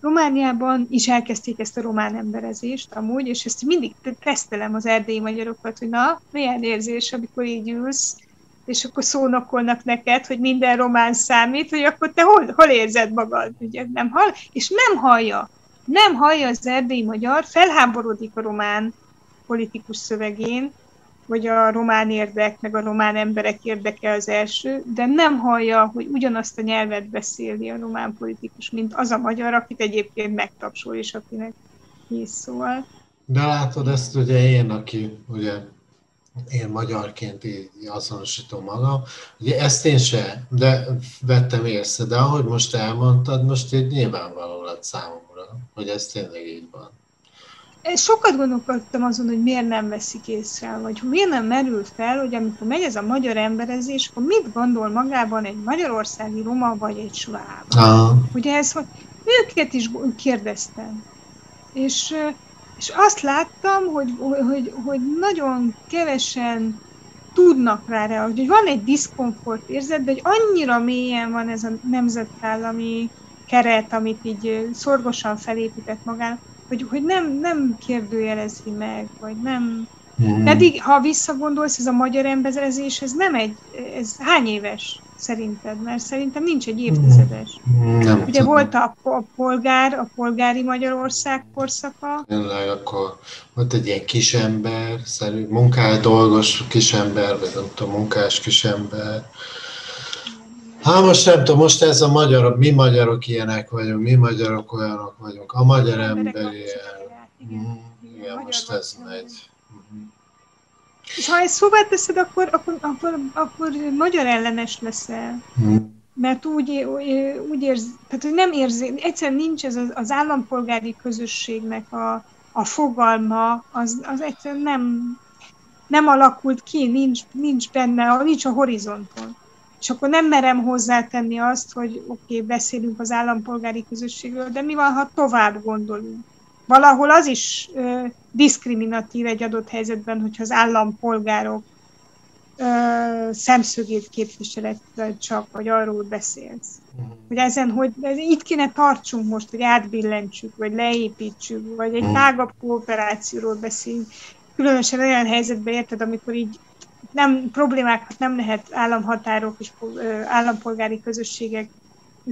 Romániában is elkezdték ezt a román emberezést amúgy, és ezt mindig tesztelem az erdélyi magyarokat, hogy na, milyen érzés, amikor így ülsz, és akkor szónokolnak neked, hogy minden román számít, hogy akkor te hol, hol érzed magad, ugye nem hall, és nem hallja nem hallja az erdélyi magyar, felháborodik a román politikus szövegén, vagy a román érdek, meg a román emberek érdeke az első, de nem hallja, hogy ugyanazt a nyelvet beszéli a román politikus, mint az a magyar, akit egyébként megtapsol, és akinek hisz szól. De látod ezt ugye én, aki ugye én magyarként így azonosítom magam. Ugye ezt én se, de vettem észre, de ahogy most elmondtad, most így nyilvánvaló lett számomra, hogy ez tényleg így van. Sokat gondolkodtam azon, hogy miért nem veszik észre, vagy miért nem merül fel, hogy amikor megy ez a magyar emberezés, akkor mit gondol magában egy magyarországi roma vagy egy sváb. Ah. Ugye ez, hogy őket is kérdeztem. És és azt láttam, hogy, hogy, hogy nagyon kevesen tudnak rá reagálni, hogy van egy diszkomfort érzet, de hogy annyira mélyen van ez a nemzetállami keret, amit így szorgosan felépített magának, hogy, hogy nem, nem kérdőjelezi meg, vagy nem... Mm. Pedig, ha visszagondolsz, ez a magyar emberezés, ez nem egy, ez hány éves? szerinted? Mert szerintem nincs egy évtizedes. Nem Ugye volt a, a polgár, a polgári Magyarország korszaka. Tényleg, akkor volt egy ilyen kisember, szerű, munkás dolgos kisember, vagy nem tudom, munkás kisember. Hát most nem tudom, most ez a magyar, mi magyarok ilyenek vagyunk, mi magyarok olyanok vagyunk, a magyar ember ilyen. Igen, igen most ez megy. És ha ezt szóvá teszed, akkor, akkor, akkor, akkor magyar ellenes leszel. Hmm. Mert úgy, úgy érz, tehát hogy nem érzi, egyszerűen nincs ez az, az állampolgári közösségnek a, a fogalma, az, az egyszerűen nem, nem alakult ki, nincs, nincs benne, nincs a horizonton. És akkor nem merem hozzátenni azt, hogy oké, okay, beszélünk az állampolgári közösségről, de mi van, ha tovább gondolunk? Valahol az is ö, diszkriminatív egy adott helyzetben, hogyha az állampolgárok ö, szemszögét képviseled csak, vagy arról beszélsz. Uh-huh. Hogy ezen, hogy ez, itt kéne tartsunk most, hogy átbillentsük, vagy leépítsük, vagy egy uh-huh. tágabb kooperációról beszélünk. Különösen olyan helyzetben érted, amikor így nem problémákat nem lehet államhatárok és állampolgári közösségek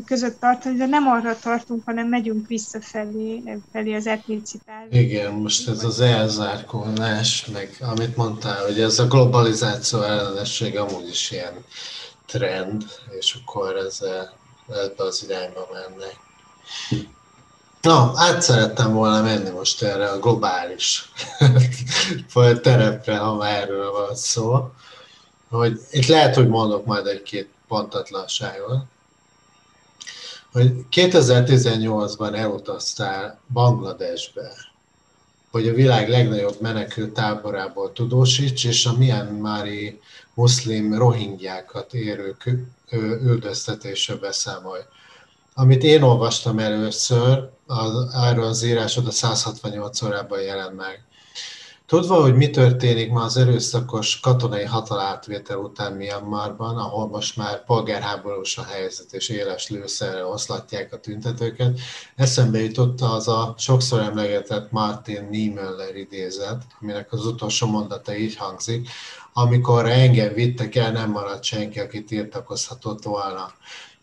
között tartani, de nem arra tartunk, hanem megyünk visszafelé, felé az etnicitás. Igen, most ez az elzárkózás, meg amit mondtál, hogy ez a globalizáció ellenesség amúgy is ilyen trend, és akkor ez ebbe az irányba mennek. Na, át szerettem volna menni most erre a globális [laughs] terepre, ha már erről van szó, hogy itt lehet, hogy mondok majd egy-két pontatlanságot, hogy 2018-ban elutaztál Bangladesbe, hogy a világ legnagyobb menekült táborából tudósíts, és a Myanmari muszlim rohingyákat érő üldöztetésre beszámolj. Amit én olvastam először, az, erről az írásod a 168 órában jelent meg. Tudva, hogy mi történik ma az erőszakos katonai hatalátvétel után Myanmarban, ahol most már polgárháborús a helyzet és éles lőszerre oszlatják a tüntetőket, eszembe jutott az a sokszor emlegetett Martin Niemöller idézet, aminek az utolsó mondata így hangzik, amikor engem vittek el, nem maradt senki, aki tiltakozhatott volna.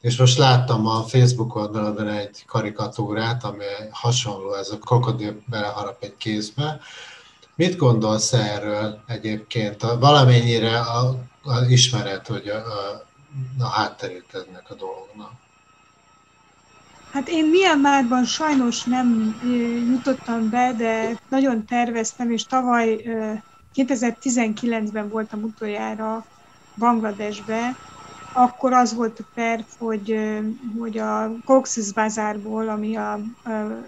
És most láttam a Facebook oldalon egy karikatúrát, ami hasonló, ez a krokodil beleharap egy kézbe, Mit gondolsz erről egyébként? Valamennyire a, a ismeret, hogy a, a, a hátterét ennek a dolognak. Hát én Myanmarban sajnos nem jutottam be, de nagyon terveztem, és tavaly 2019-ben voltam utoljára Bangladesbe, akkor az volt a terv, hogy, hogy a Cox's Bazárból, ami a, a, a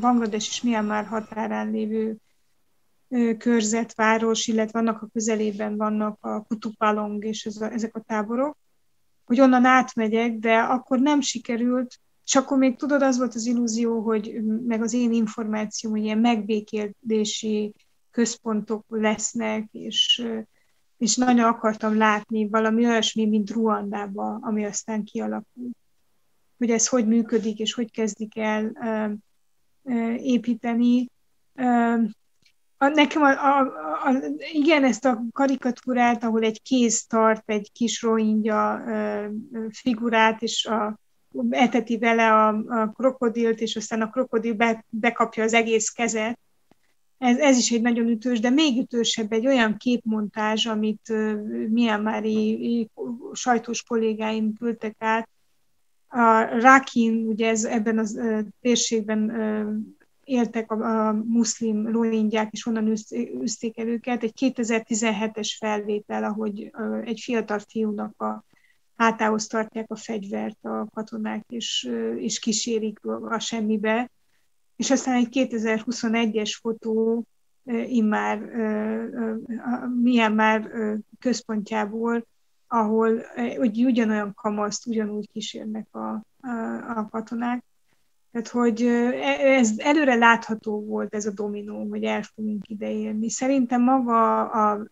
Banglades és Myanmar határán lévő körzetváros, illetve annak a közelében vannak a Kutupalong és ez a, ezek a táborok, hogy onnan átmegyek, de akkor nem sikerült, és akkor még tudod, az volt az illúzió, hogy meg az én információm, hogy ilyen megbékélési központok lesznek, és, és nagyon akartam látni valami olyasmi, mint Ruandába, ami aztán kialakult. Hogy ez hogy működik, és hogy kezdik el építeni. A, nekem a, a, a, igen, ezt a karikatúrát, ahol egy kéz tart egy kis rohingya figurát, és a, eteti vele a, a krokodilt, és aztán a krokodil be, bekapja az egész kezet. Ez, ez is egy nagyon ütős, de még ütősebb egy olyan képmontázs, amit Myanmari sajtós kollégáim küldtek át. A Rakin, ugye ez ebben a térségben éltek a, a muszlim rohingyák, és honnan üzték el őket. Egy 2017-es felvétel, ahogy egy fiatal fiúnak a hátához tartják a fegyvert a katonák, és, és kísérik a semmibe. És aztán egy 2021-es fotó immár, milyen már központjából, ahol hogy ugyanolyan kamaszt ugyanúgy kísérnek a, a, a katonák. Tehát, hogy e, ez előre látható volt ez a dominó, hogy el fogunk ideérni. Szerintem maga a, a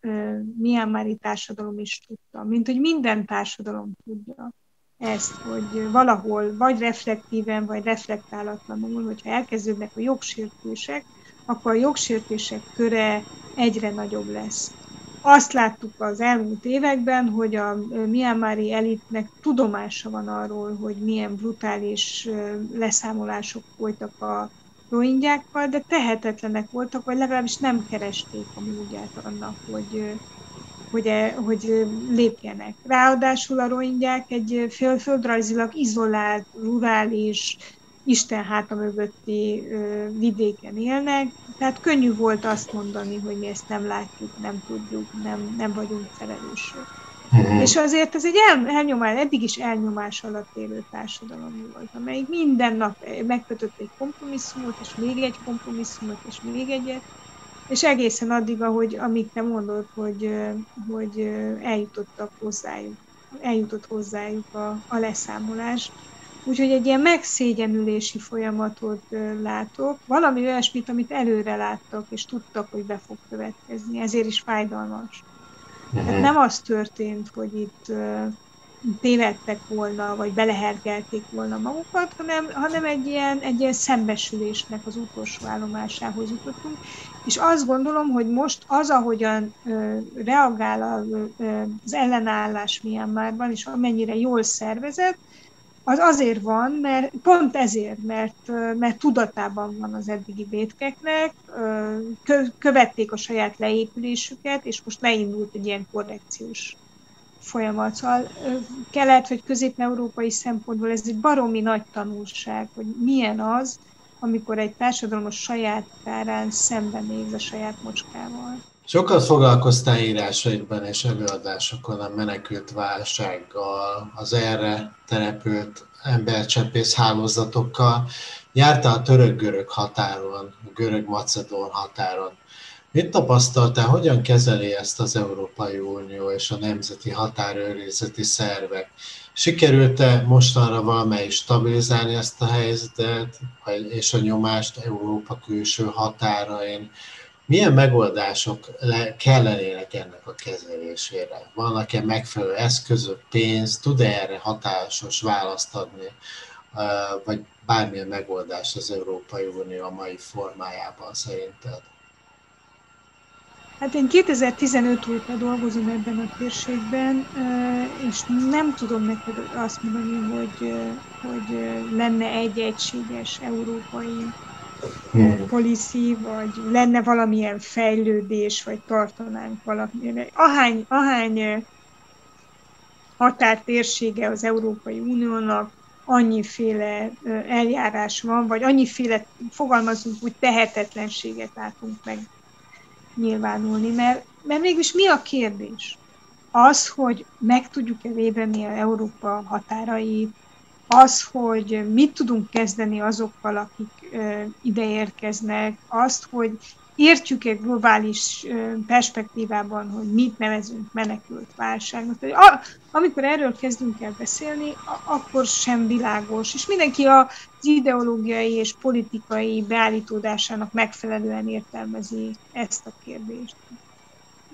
Myanmari társadalom is tudta, mint hogy minden társadalom tudja ezt, hogy valahol vagy reflektíven, vagy reflektálatlanul, hogyha elkezdődnek a jogsértések, akkor a jogsértések köre egyre nagyobb lesz. Azt láttuk az elmúlt években, hogy a Myanmari elitnek tudomása van arról, hogy milyen brutális leszámolások voltak a rohingyákkal, de tehetetlenek voltak, vagy legalábbis nem keresték a módját annak, hogy, hogy, e, hogy lépjenek. Ráadásul a rohingyák egy földrajzilag izolált, rurális, Isten háta mögötti vidéken élnek, tehát könnyű volt azt mondani, hogy mi ezt nem látjuk, nem tudjuk, nem, nem vagyunk felelősök. Mm-hmm. És azért ez egy el, elnyomás, eddig is elnyomás alatt élő társadalom volt, amelyik minden nap megkötött egy kompromisszumot, és még egy kompromisszumot, és még egyet, és egészen addig, ahogy, amíg te mondod, hogy, hogy eljutottak hozzájuk, eljutott hozzájuk a, a leszámolás. Úgyhogy egy ilyen megszégyenülési folyamatot látok, valami olyasmit, amit előre láttak, és tudtak, hogy be fog következni, ezért is fájdalmas. Tehát mhm. nem az történt, hogy itt tévedtek volna, vagy belehergelték volna magukat, hanem, hanem egy, ilyen, egy ilyen szembesülésnek az utolsó állomásához jutottunk. És azt gondolom, hogy most az, ahogyan ö, reagál a, ö, az ellenállás Myanmarban, és amennyire jól szervezett, az azért van, mert pont ezért, mert, mert tudatában van az eddigi vétkeknek, követték a saját leépülésüket, és most leindult egy ilyen korrekciós folyamat. Szóval kelet vagy közép-európai szempontból ez egy baromi nagy tanulság, hogy milyen az, amikor egy társadalom a saját kárán szembenéz a saját mocskával. Sokat foglalkoztál írásaidban és előadásokon a menekült válsággal, az erre települt embercsempész hálózatokkal. Jártál a török-görög határon, a görög-macedón határon. Mit tapasztaltál, hogyan kezeli ezt az Európai Unió és a nemzeti határőrizeti szervek? Sikerült-e mostanra valamely stabilizálni ezt a helyzetet, és a nyomást Európa külső határain? Milyen megoldások le, kellenének ennek a kezelésére? Vannak-e megfelelő eszközök, pénz, tud-e erre hatásos választ adni, vagy bármilyen megoldás az Európai Unió a mai formájában szerinted? Hát én 2015 óta dolgozom ebben a térségben, és nem tudom neked azt mondani, hogy, hogy lenne egy egységes európai. Policy, vagy lenne valamilyen fejlődés, vagy tartanánk valamilyen. Ahány, ahány határtérsége az Európai Uniónak, annyiféle eljárás van, vagy annyiféle, fogalmazunk úgy, tehetetlenséget látunk meg nyilvánulni, mert, mert mégis mi a kérdés? Az, hogy meg tudjuk-e védeni a Európa határait, az, hogy mit tudunk kezdeni azokkal, akik ide érkeznek, azt, hogy értjük egy globális perspektívában, hogy mit nevezünk menekült válságnak. Amikor erről kezdünk el beszélni, akkor sem világos, és mindenki az ideológiai és politikai beállítódásának megfelelően értelmezi ezt a kérdést.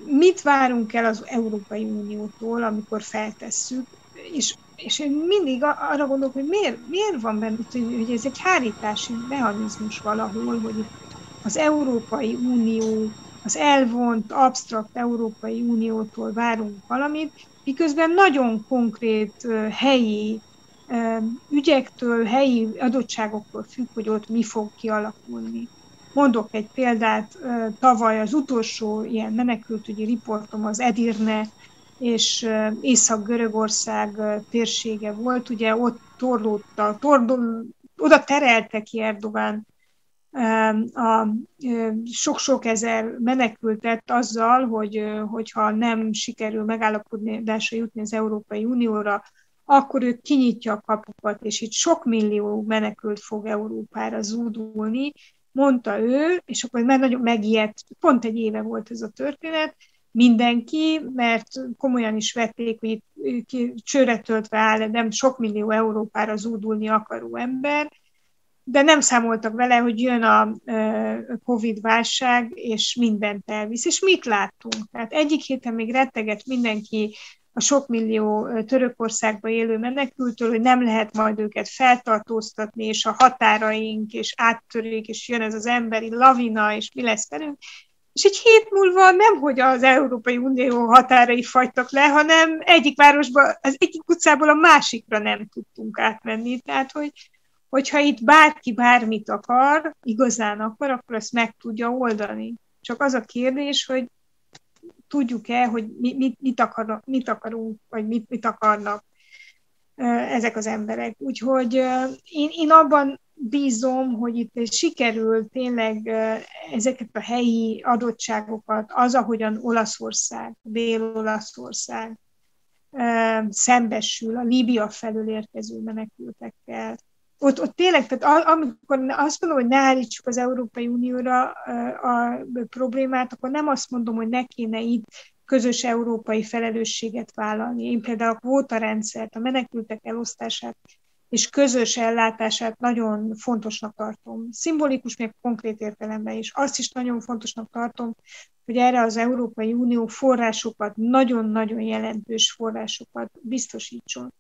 Mit várunk el az Európai Uniótól, amikor feltesszük, és és én mindig arra gondolok, hogy miért, miért van benne, hogy ez egy hárítási mechanizmus valahol, hogy az Európai Unió, az elvont, absztrakt Európai Uniótól várunk valamit, miközben nagyon konkrét helyi ügyektől, helyi adottságoktól függ, hogy ott mi fog kialakulni. Mondok egy példát, tavaly az utolsó ilyen menekültügyi riportom az Edirne és Észak-Görögország térsége volt, ugye ott torlódta, tordul, oda terelte ki Erdogán a sok-sok ezer menekültet azzal, hogy hogyha nem sikerül megállapodásra jutni az Európai Unióra, akkor ő kinyitja a kapukat, és itt sok millió menekült fog Európára zúdulni, mondta ő, és akkor már nagyon megijedt, pont egy éve volt ez a történet, mindenki, mert komolyan is vették, hogy itt csőre töltve áll, nem sok millió Európára zúdulni akaró ember, de nem számoltak vele, hogy jön a Covid-válság, és mindent elvisz. És mit láttunk? Tehát egyik héten még retteget mindenki a sok millió Törökországba élő menekültől, hogy nem lehet majd őket feltartóztatni, és a határaink, és áttörik, és jön ez az emberi lavina, és mi lesz velünk. És egy hét múlva nem, hogy az Európai Unió határai fagytak le, hanem egyik városba, az egyik utcából a másikra nem tudtunk átmenni. Tehát, hogy hogyha itt bárki bármit akar, igazán akar, akkor ezt meg tudja oldani. Csak az a kérdés, hogy tudjuk-e, hogy mit, mit, akarnak, mit akarunk, vagy mit, mit akarnak ezek az emberek. Úgyhogy én, én abban bízom, hogy itt sikerül tényleg ezeket a helyi adottságokat, az, ahogyan Olaszország, Dél-Olaszország szembesül a Líbia felől érkező menekültekkel, ott, ott tényleg, tehát amikor azt mondom, hogy ne állítsuk az Európai Unióra a problémát, akkor nem azt mondom, hogy ne kéne itt közös európai felelősséget vállalni. Én például a kvótarendszert, a menekültek elosztását és közös ellátását nagyon fontosnak tartom. Szimbolikus, még konkrét értelemben is. Azt is nagyon fontosnak tartom, hogy erre az Európai Unió forrásokat, nagyon-nagyon jelentős forrásokat biztosítson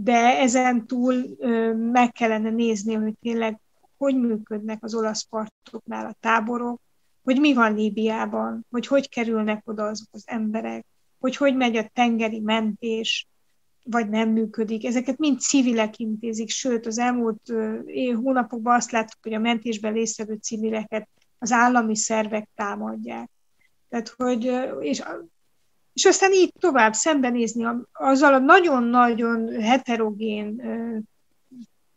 de ezen túl meg kellene nézni, hogy tényleg hogy működnek az olasz partoknál a táborok, hogy mi van Líbiában, hogy hogy kerülnek oda azok az emberek, hogy hogy megy a tengeri mentés, vagy nem működik. Ezeket mind civilek intézik, sőt, az elmúlt hónapokban azt láttuk, hogy a mentésben résztvevő civileket az állami szervek támadják. Tehát, hogy, és és aztán így tovább szembenézni azzal a nagyon-nagyon heterogén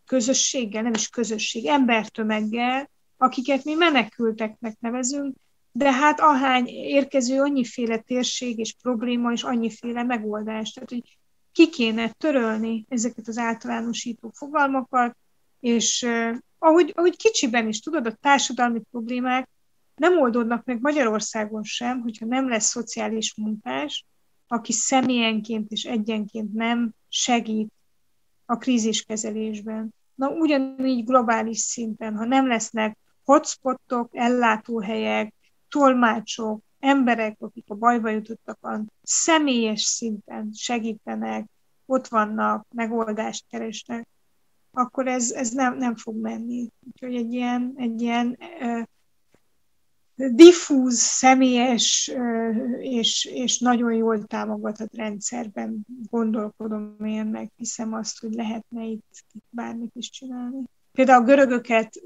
közösséggel, nem is közösség, embertömeggel, akiket mi menekülteknek nevezünk, de hát ahány érkező annyiféle térség és probléma és annyiféle megoldás. Tehát, hogy ki kéne törölni ezeket az általánosító fogalmakat, és ahogy, ahogy kicsiben is tudod, a társadalmi problémák nem oldódnak meg Magyarországon sem, hogyha nem lesz szociális munkás, aki személyenként és egyenként nem segít a kríziskezelésben. Na ugyanígy globális szinten, ha nem lesznek hotspotok, ellátóhelyek, tolmácsok, emberek, akik a bajba jutottak, személyes szinten segítenek, ott vannak, megoldást keresnek, akkor ez, ez nem, nem fog menni. Úgyhogy egy ilyen, egy ilyen diffúz, személyes és, és nagyon jól támogatott rendszerben gondolkodom én, meg hiszem azt, hogy lehetne itt, itt bármit is csinálni. Például a görögöket,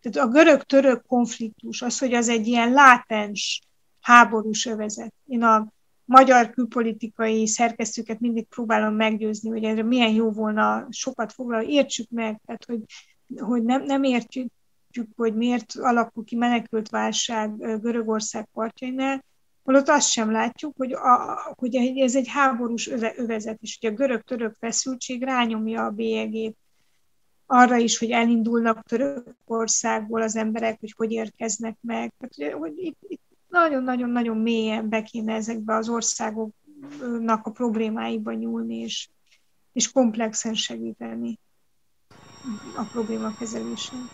tehát a görög-török konfliktus, az, hogy az egy ilyen látens háborús övezet. Én a magyar külpolitikai szerkesztőket mindig próbálom meggyőzni, hogy erre milyen jó volna sokat foglalni, értsük meg, tehát hogy, hogy nem, nem értjük, hogy miért alakul ki menekült válság Görögország partjainál, holott azt sem látjuk, hogy, a, hogy ez egy háborús övezet, és hogy a görög-török feszültség rányomja a bélyegét arra is, hogy elindulnak Törökországból az emberek, hogy hogy érkeznek meg. Tehát, hogy itt, itt nagyon-nagyon-nagyon mélyen be kéne ezekbe az országoknak a problémáiba nyúlni, és, és komplexen segíteni a probléma kezelésén.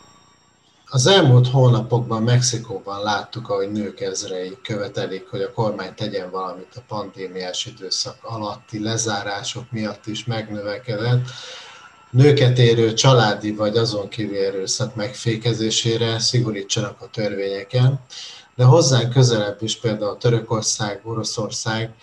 Az elmúlt hónapokban Mexikóban láttuk, ahogy nők ezrei követelik, hogy a kormány tegyen valamit a pandémiás időszak alatti lezárások miatt is megnövekedett. Nőket érő családi vagy azon kívül erőszak megfékezésére szigorítsanak a törvényeken, de hozzánk közelebb is például Törökország, Oroszország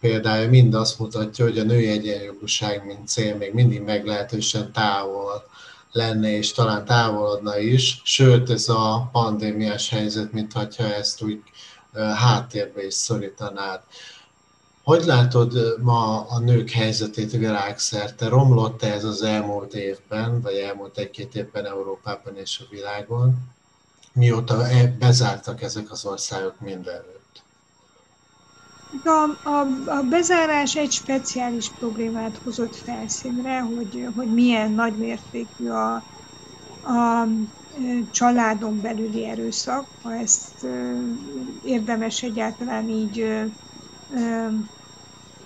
példája mind azt mutatja, hogy a női egyenjogúság, mint cél még mindig meglehetősen távol lenne, és talán távolodna is, sőt ez a pandémiás helyzet, mintha ezt úgy háttérbe is szorítanád. Hogy látod ma a nők helyzetét világszerte? Romlott -e ez az elmúlt évben, vagy elmúlt egy-két évben Európában és a világon? Mióta e, bezártak ezek az országok mindenütt? A, a, a bezárás egy speciális problémát hozott felszínre, hogy, hogy milyen nagymértékű a, a családon belüli erőszak, ha ezt érdemes egyáltalán így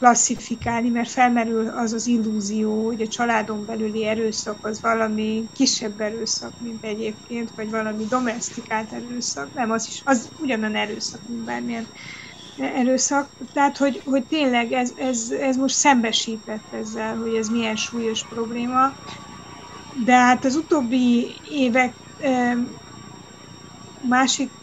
klasszifikálni, mert felmerül az az illúzió, hogy a családon belüli erőszak az valami kisebb erőszak, mint egyébként, vagy valami domestikált erőszak. Nem, az is, az ugyanan erőszak, mint bármilyen erőszak. Tehát, hogy, hogy tényleg ez, ez, ez most szembesített ezzel, hogy ez milyen súlyos probléma. De hát az utóbbi évek másik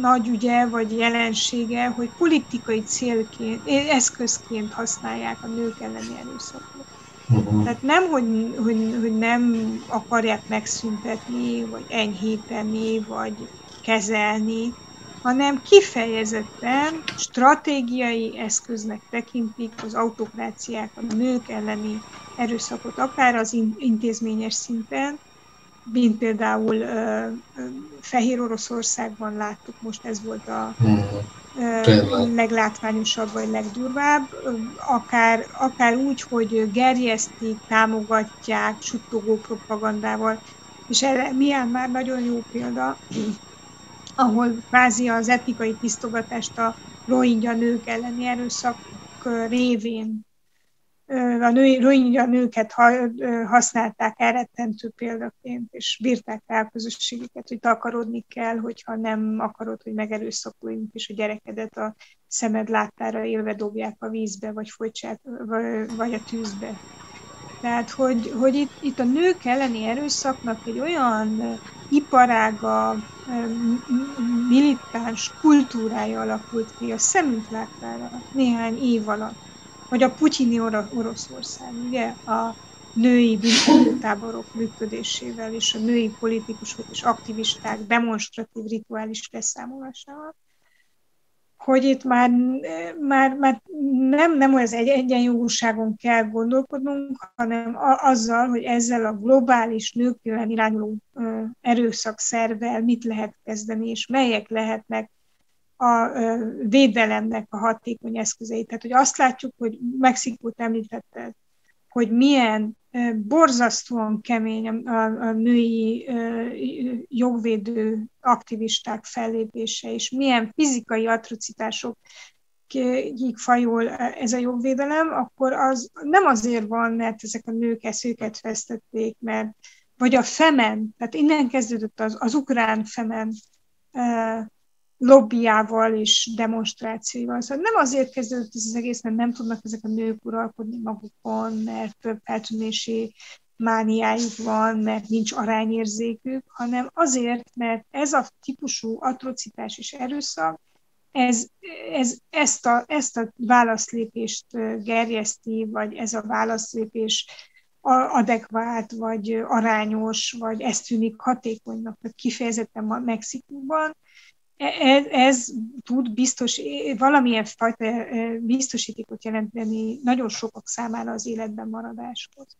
nagy ügye vagy jelensége, hogy politikai célként, eszközként használják a nők elleni erőszakot. Uh-huh. Tehát nem, hogy, hogy, hogy nem akarják megszüntetni, vagy enyhíteni, vagy kezelni, hanem kifejezetten stratégiai eszköznek tekintik az autokráciák, a nők elleni erőszakot, akár az intézményes szinten, mint például uh, Fehér Oroszországban láttuk, most ez volt a uh, leglátványosabb vagy legdurvább, akár, akár úgy, hogy gerjesztik, támogatják, suttogó propagandával, és erre milyen már nagyon jó példa, ahol kvázi az etnikai tisztogatást a rohingya nők elleni erőszak révén a női, a nőket használták elrettentő példaként, és bírták rá a közösségeket, hogy takarodni kell, hogyha nem akarod, hogy megerőszakoljunk, és a gyerekedet a szemed láttára élve dobják a vízbe, vagy folytsák, vagy a tűzbe. Tehát, hogy, hogy itt, itt a nők elleni erőszaknak egy olyan iparága, militáns kultúrája alakult ki a szemünk láttára néhány év alatt vagy a putyini Oroszország, ugye, a női büntetőtáborok működésével és a női politikusok és aktivisták demonstratív rituális leszámolásával, hogy itt már, már, már nem, nem az egy egyenjogúságon kell gondolkodnunk, hanem azzal, hogy ezzel a globális nőkön irányuló erőszakszervel mit lehet kezdeni, és melyek lehetnek a védelemnek a hatékony eszközeit. Tehát, hogy azt látjuk, hogy Mexikót említetted, hogy milyen borzasztóan kemény a, a női jogvédő aktivisták fellépése, és milyen fizikai atrocitások fajul ez a jogvédelem, akkor az nem azért van, mert ezek a nők eszőket vesztették, mert vagy a femen, tehát innen kezdődött az, az ukrán femen lobbyával és demonstrációival. Szóval nem azért kezdődött ez az egész, mert nem tudnak ezek a nők uralkodni magukon, mert feltűnési mániájuk van, mert nincs arányérzékük, hanem azért, mert ez a típusú atrocitás és erőszak, ez, ez, ezt, a, ezt a válaszlépést gerjeszti, vagy ez a válaszlépés adekvát, vagy arányos, vagy ez tűnik hatékonynak, kifejezetten Mexikóban, ez, ez tud biztos, valamilyen fajta biztosítékot jelenteni nagyon sokak számára az életben maradáshoz.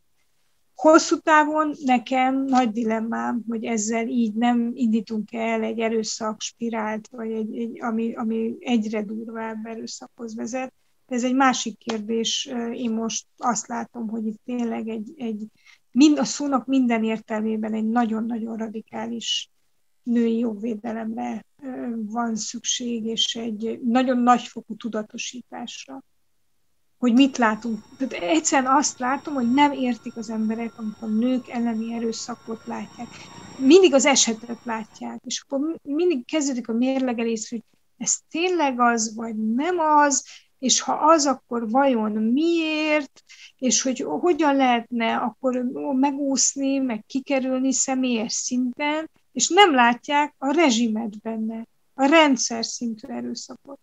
Hosszú távon nekem nagy dilemmám, hogy ezzel így nem indítunk el egy erőszak spirált, vagy egy, egy, ami, ami egyre durvább erőszakhoz vezet. Ez egy másik kérdés. Én most azt látom, hogy itt tényleg egy, egy mind, a szónak minden értelmében egy nagyon-nagyon radikális női jogvédelemre van szükség, és egy nagyon nagyfokú tudatosításra, hogy mit látunk. Tehát egyszerűen azt látom, hogy nem értik az emberek, amikor nők elleni erőszakot látják. Mindig az esetet látják, és akkor mindig kezdődik a mérlegelés, hogy ez tényleg az, vagy nem az, és ha az, akkor vajon miért, és hogy hogyan lehetne akkor megúszni, meg kikerülni személyes szinten, és nem látják a rezsimet benne, a rendszer szintű erőszakot.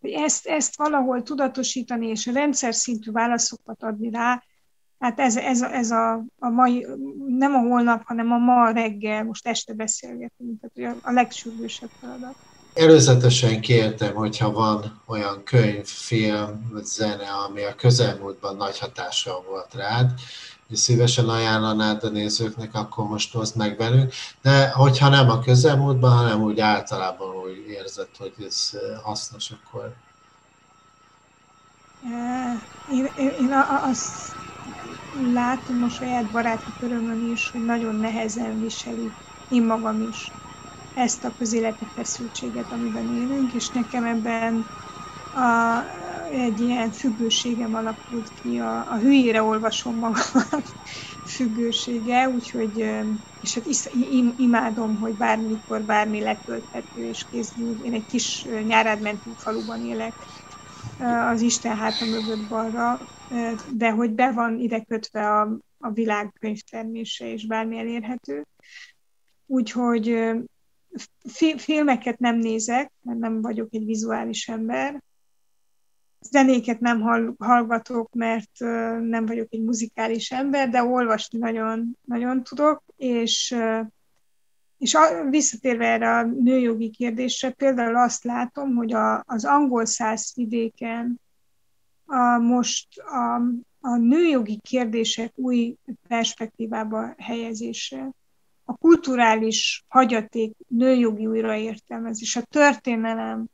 Hogy ezt, ezt valahol tudatosítani, és a rendszer szintű válaszokat adni rá, hát ez, ez, ez a, a mai, nem a holnap, hanem a ma reggel, most este beszélgetünk, tehát a, legsürgősebb feladat. Előzetesen kértem, hogyha van olyan könyv, film zene, ami a közelmúltban nagy hatással volt rád, és szívesen ajánlanád a nézőknek, akkor most oszd meg velünk. De hogyha nem a közelmúltban, hanem úgy általában úgy érzed, hogy ez hasznos, akkor... Én, én azt látom a saját baráti körömön is, hogy nagyon nehezen viseli én magam is ezt a közéleti feszültséget, amiben élünk, és nekem ebben a, egy ilyen függőségem alakult ki, a, a hülyére olvasom magam [laughs] függősége, úgyhogy, és hát is, im, imádom, hogy bármikor bármi letölthető és kézmű. Én egy kis nyárádmentű faluban élek, az Isten háta mögött balra, de hogy be van ide kötve a, a világ könyvtermése, és bármi elérhető. Úgyhogy filmeket nem nézek, mert nem vagyok egy vizuális ember. Zenéket nem hallgatok, mert nem vagyok egy muzikális ember, de olvasni nagyon, nagyon tudok, és, és visszatérve erre a nőjogi kérdésre, például azt látom, hogy a, az angol száz vidéken a, most a, a nőjogi kérdések új perspektívába helyezése. A kulturális hagyaték nőjogi újraértelmezés, a történelem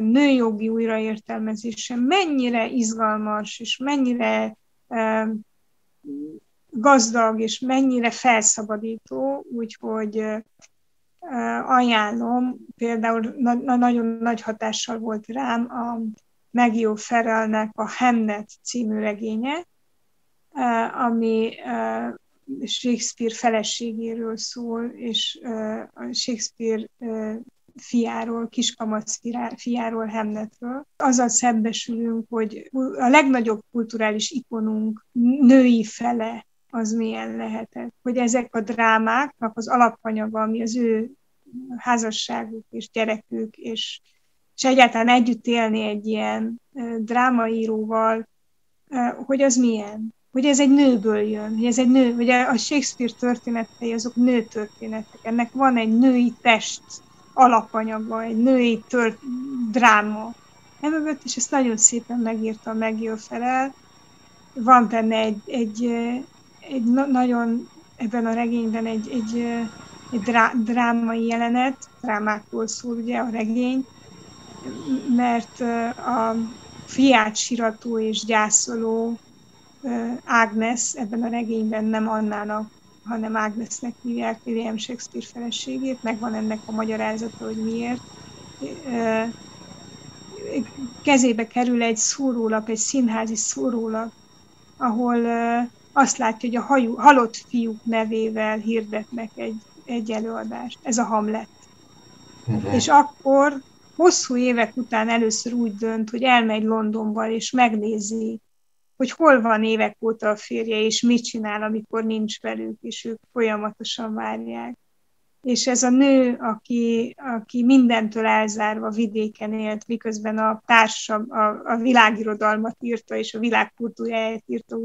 nőjogi újraértelmezése mennyire izgalmas, és mennyire gazdag, és mennyire felszabadító, úgyhogy ajánlom, például na- nagyon nagy hatással volt rám a Megió Ferelnek a Hamnet című regénye, ami Shakespeare feleségéről szól, és Shakespeare fiáról, kiskamac fiáról, Hamletről. Azzal szembesülünk, hogy a legnagyobb kulturális ikonunk női fele az milyen lehetett. Hogy ezek a drámáknak az alapanyaga, ami az ő házasságuk és gyerekük, és, és egyáltalán együtt élni egy ilyen drámaíróval, hogy az milyen hogy ez egy nőből jön, hogy ez egy nő, hogy a Shakespeare történetei azok nő történetek, ennek van egy női test alapanyaga, egy női tört, dráma. Emögött, és ezt nagyon szépen megírta Megjön Felel. Van benne egy, egy, egy nagyon, ebben a regényben egy, egy, egy drá, drámai jelenet, drámákról szól ugye a regény, mert a fiát sirató és gyászoló Ágnes ebben a regényben nem Annának, hanem Ágnesnek hívják William Shakespeare feleségét, megvan ennek a magyarázata, hogy miért. Kezébe kerül egy szórólap, egy színházi szórólap, ahol azt látja, hogy a hajú, halott fiúk nevével hirdetnek egy, egy előadást. Ez a Hamlet. Uh-huh. És akkor hosszú évek után először úgy dönt, hogy elmegy Londonba, és megnézi hogy hol van évek óta a férje, és mit csinál, amikor nincs velük, és ők folyamatosan várják. És ez a nő, aki, aki mindentől elzárva vidéken élt, miközben a társa a, a világirodalmat írta, és a világ kultúráját írta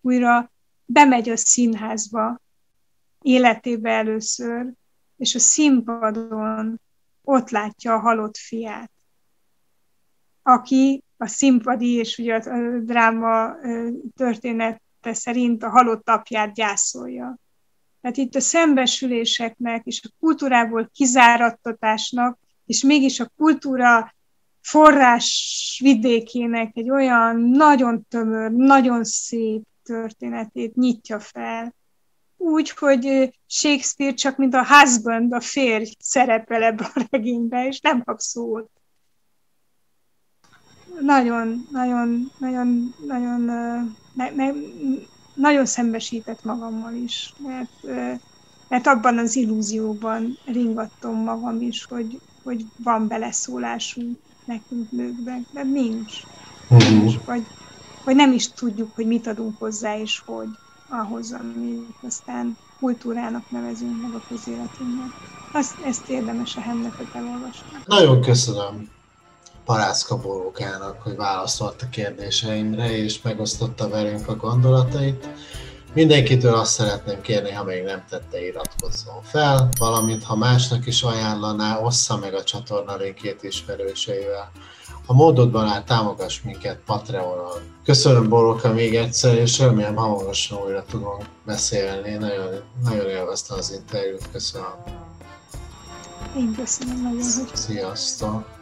újra, bemegy a színházba életébe először, és a színpadon ott látja a halott fiát, aki a színpadi és ugye a dráma története szerint a halott apját gyászolja. Tehát itt a szembesüléseknek és a kultúrából kizárattatásnak, és mégis a kultúra forrás vidékének egy olyan nagyon tömör, nagyon szép történetét nyitja fel. Úgy, hogy Shakespeare csak mint a husband, a férj szerepel ebbe a regénybe, és nem kap szót nagyon, nagyon, nagyon, nagyon, ne, ne, nagyon szembesített magammal is, mert, mert abban az illúzióban ringattam magam is, hogy, hogy van beleszólásunk nekünk nőkben, de nincs. Uh-huh. nincs vagy, vagy nem is tudjuk, hogy mit adunk hozzá, és hogy ahhoz, amit aztán kultúrának nevezünk meg a közéletünknek. Azt, ezt érdemes a hemnetet elolvasni. Nagyon köszönöm. Parászka Borókának, hogy válaszolt a kérdéseimre, és megosztotta velünk a gondolatait. Mindenkitől azt szeretném kérni, ha még nem tette, iratkozzon fel, valamint ha másnak is ajánlaná, ossza meg a csatorna linkjét ismerőseivel. ha módodban áll, támogass minket Patreonon. Köszönöm Boroka még egyszer, és remélem hamarosan újra tudunk beszélni. Nagyon, nagyon élveztem az interjút, köszönöm. Én köszönöm nagyon, hogy... Sziasztok!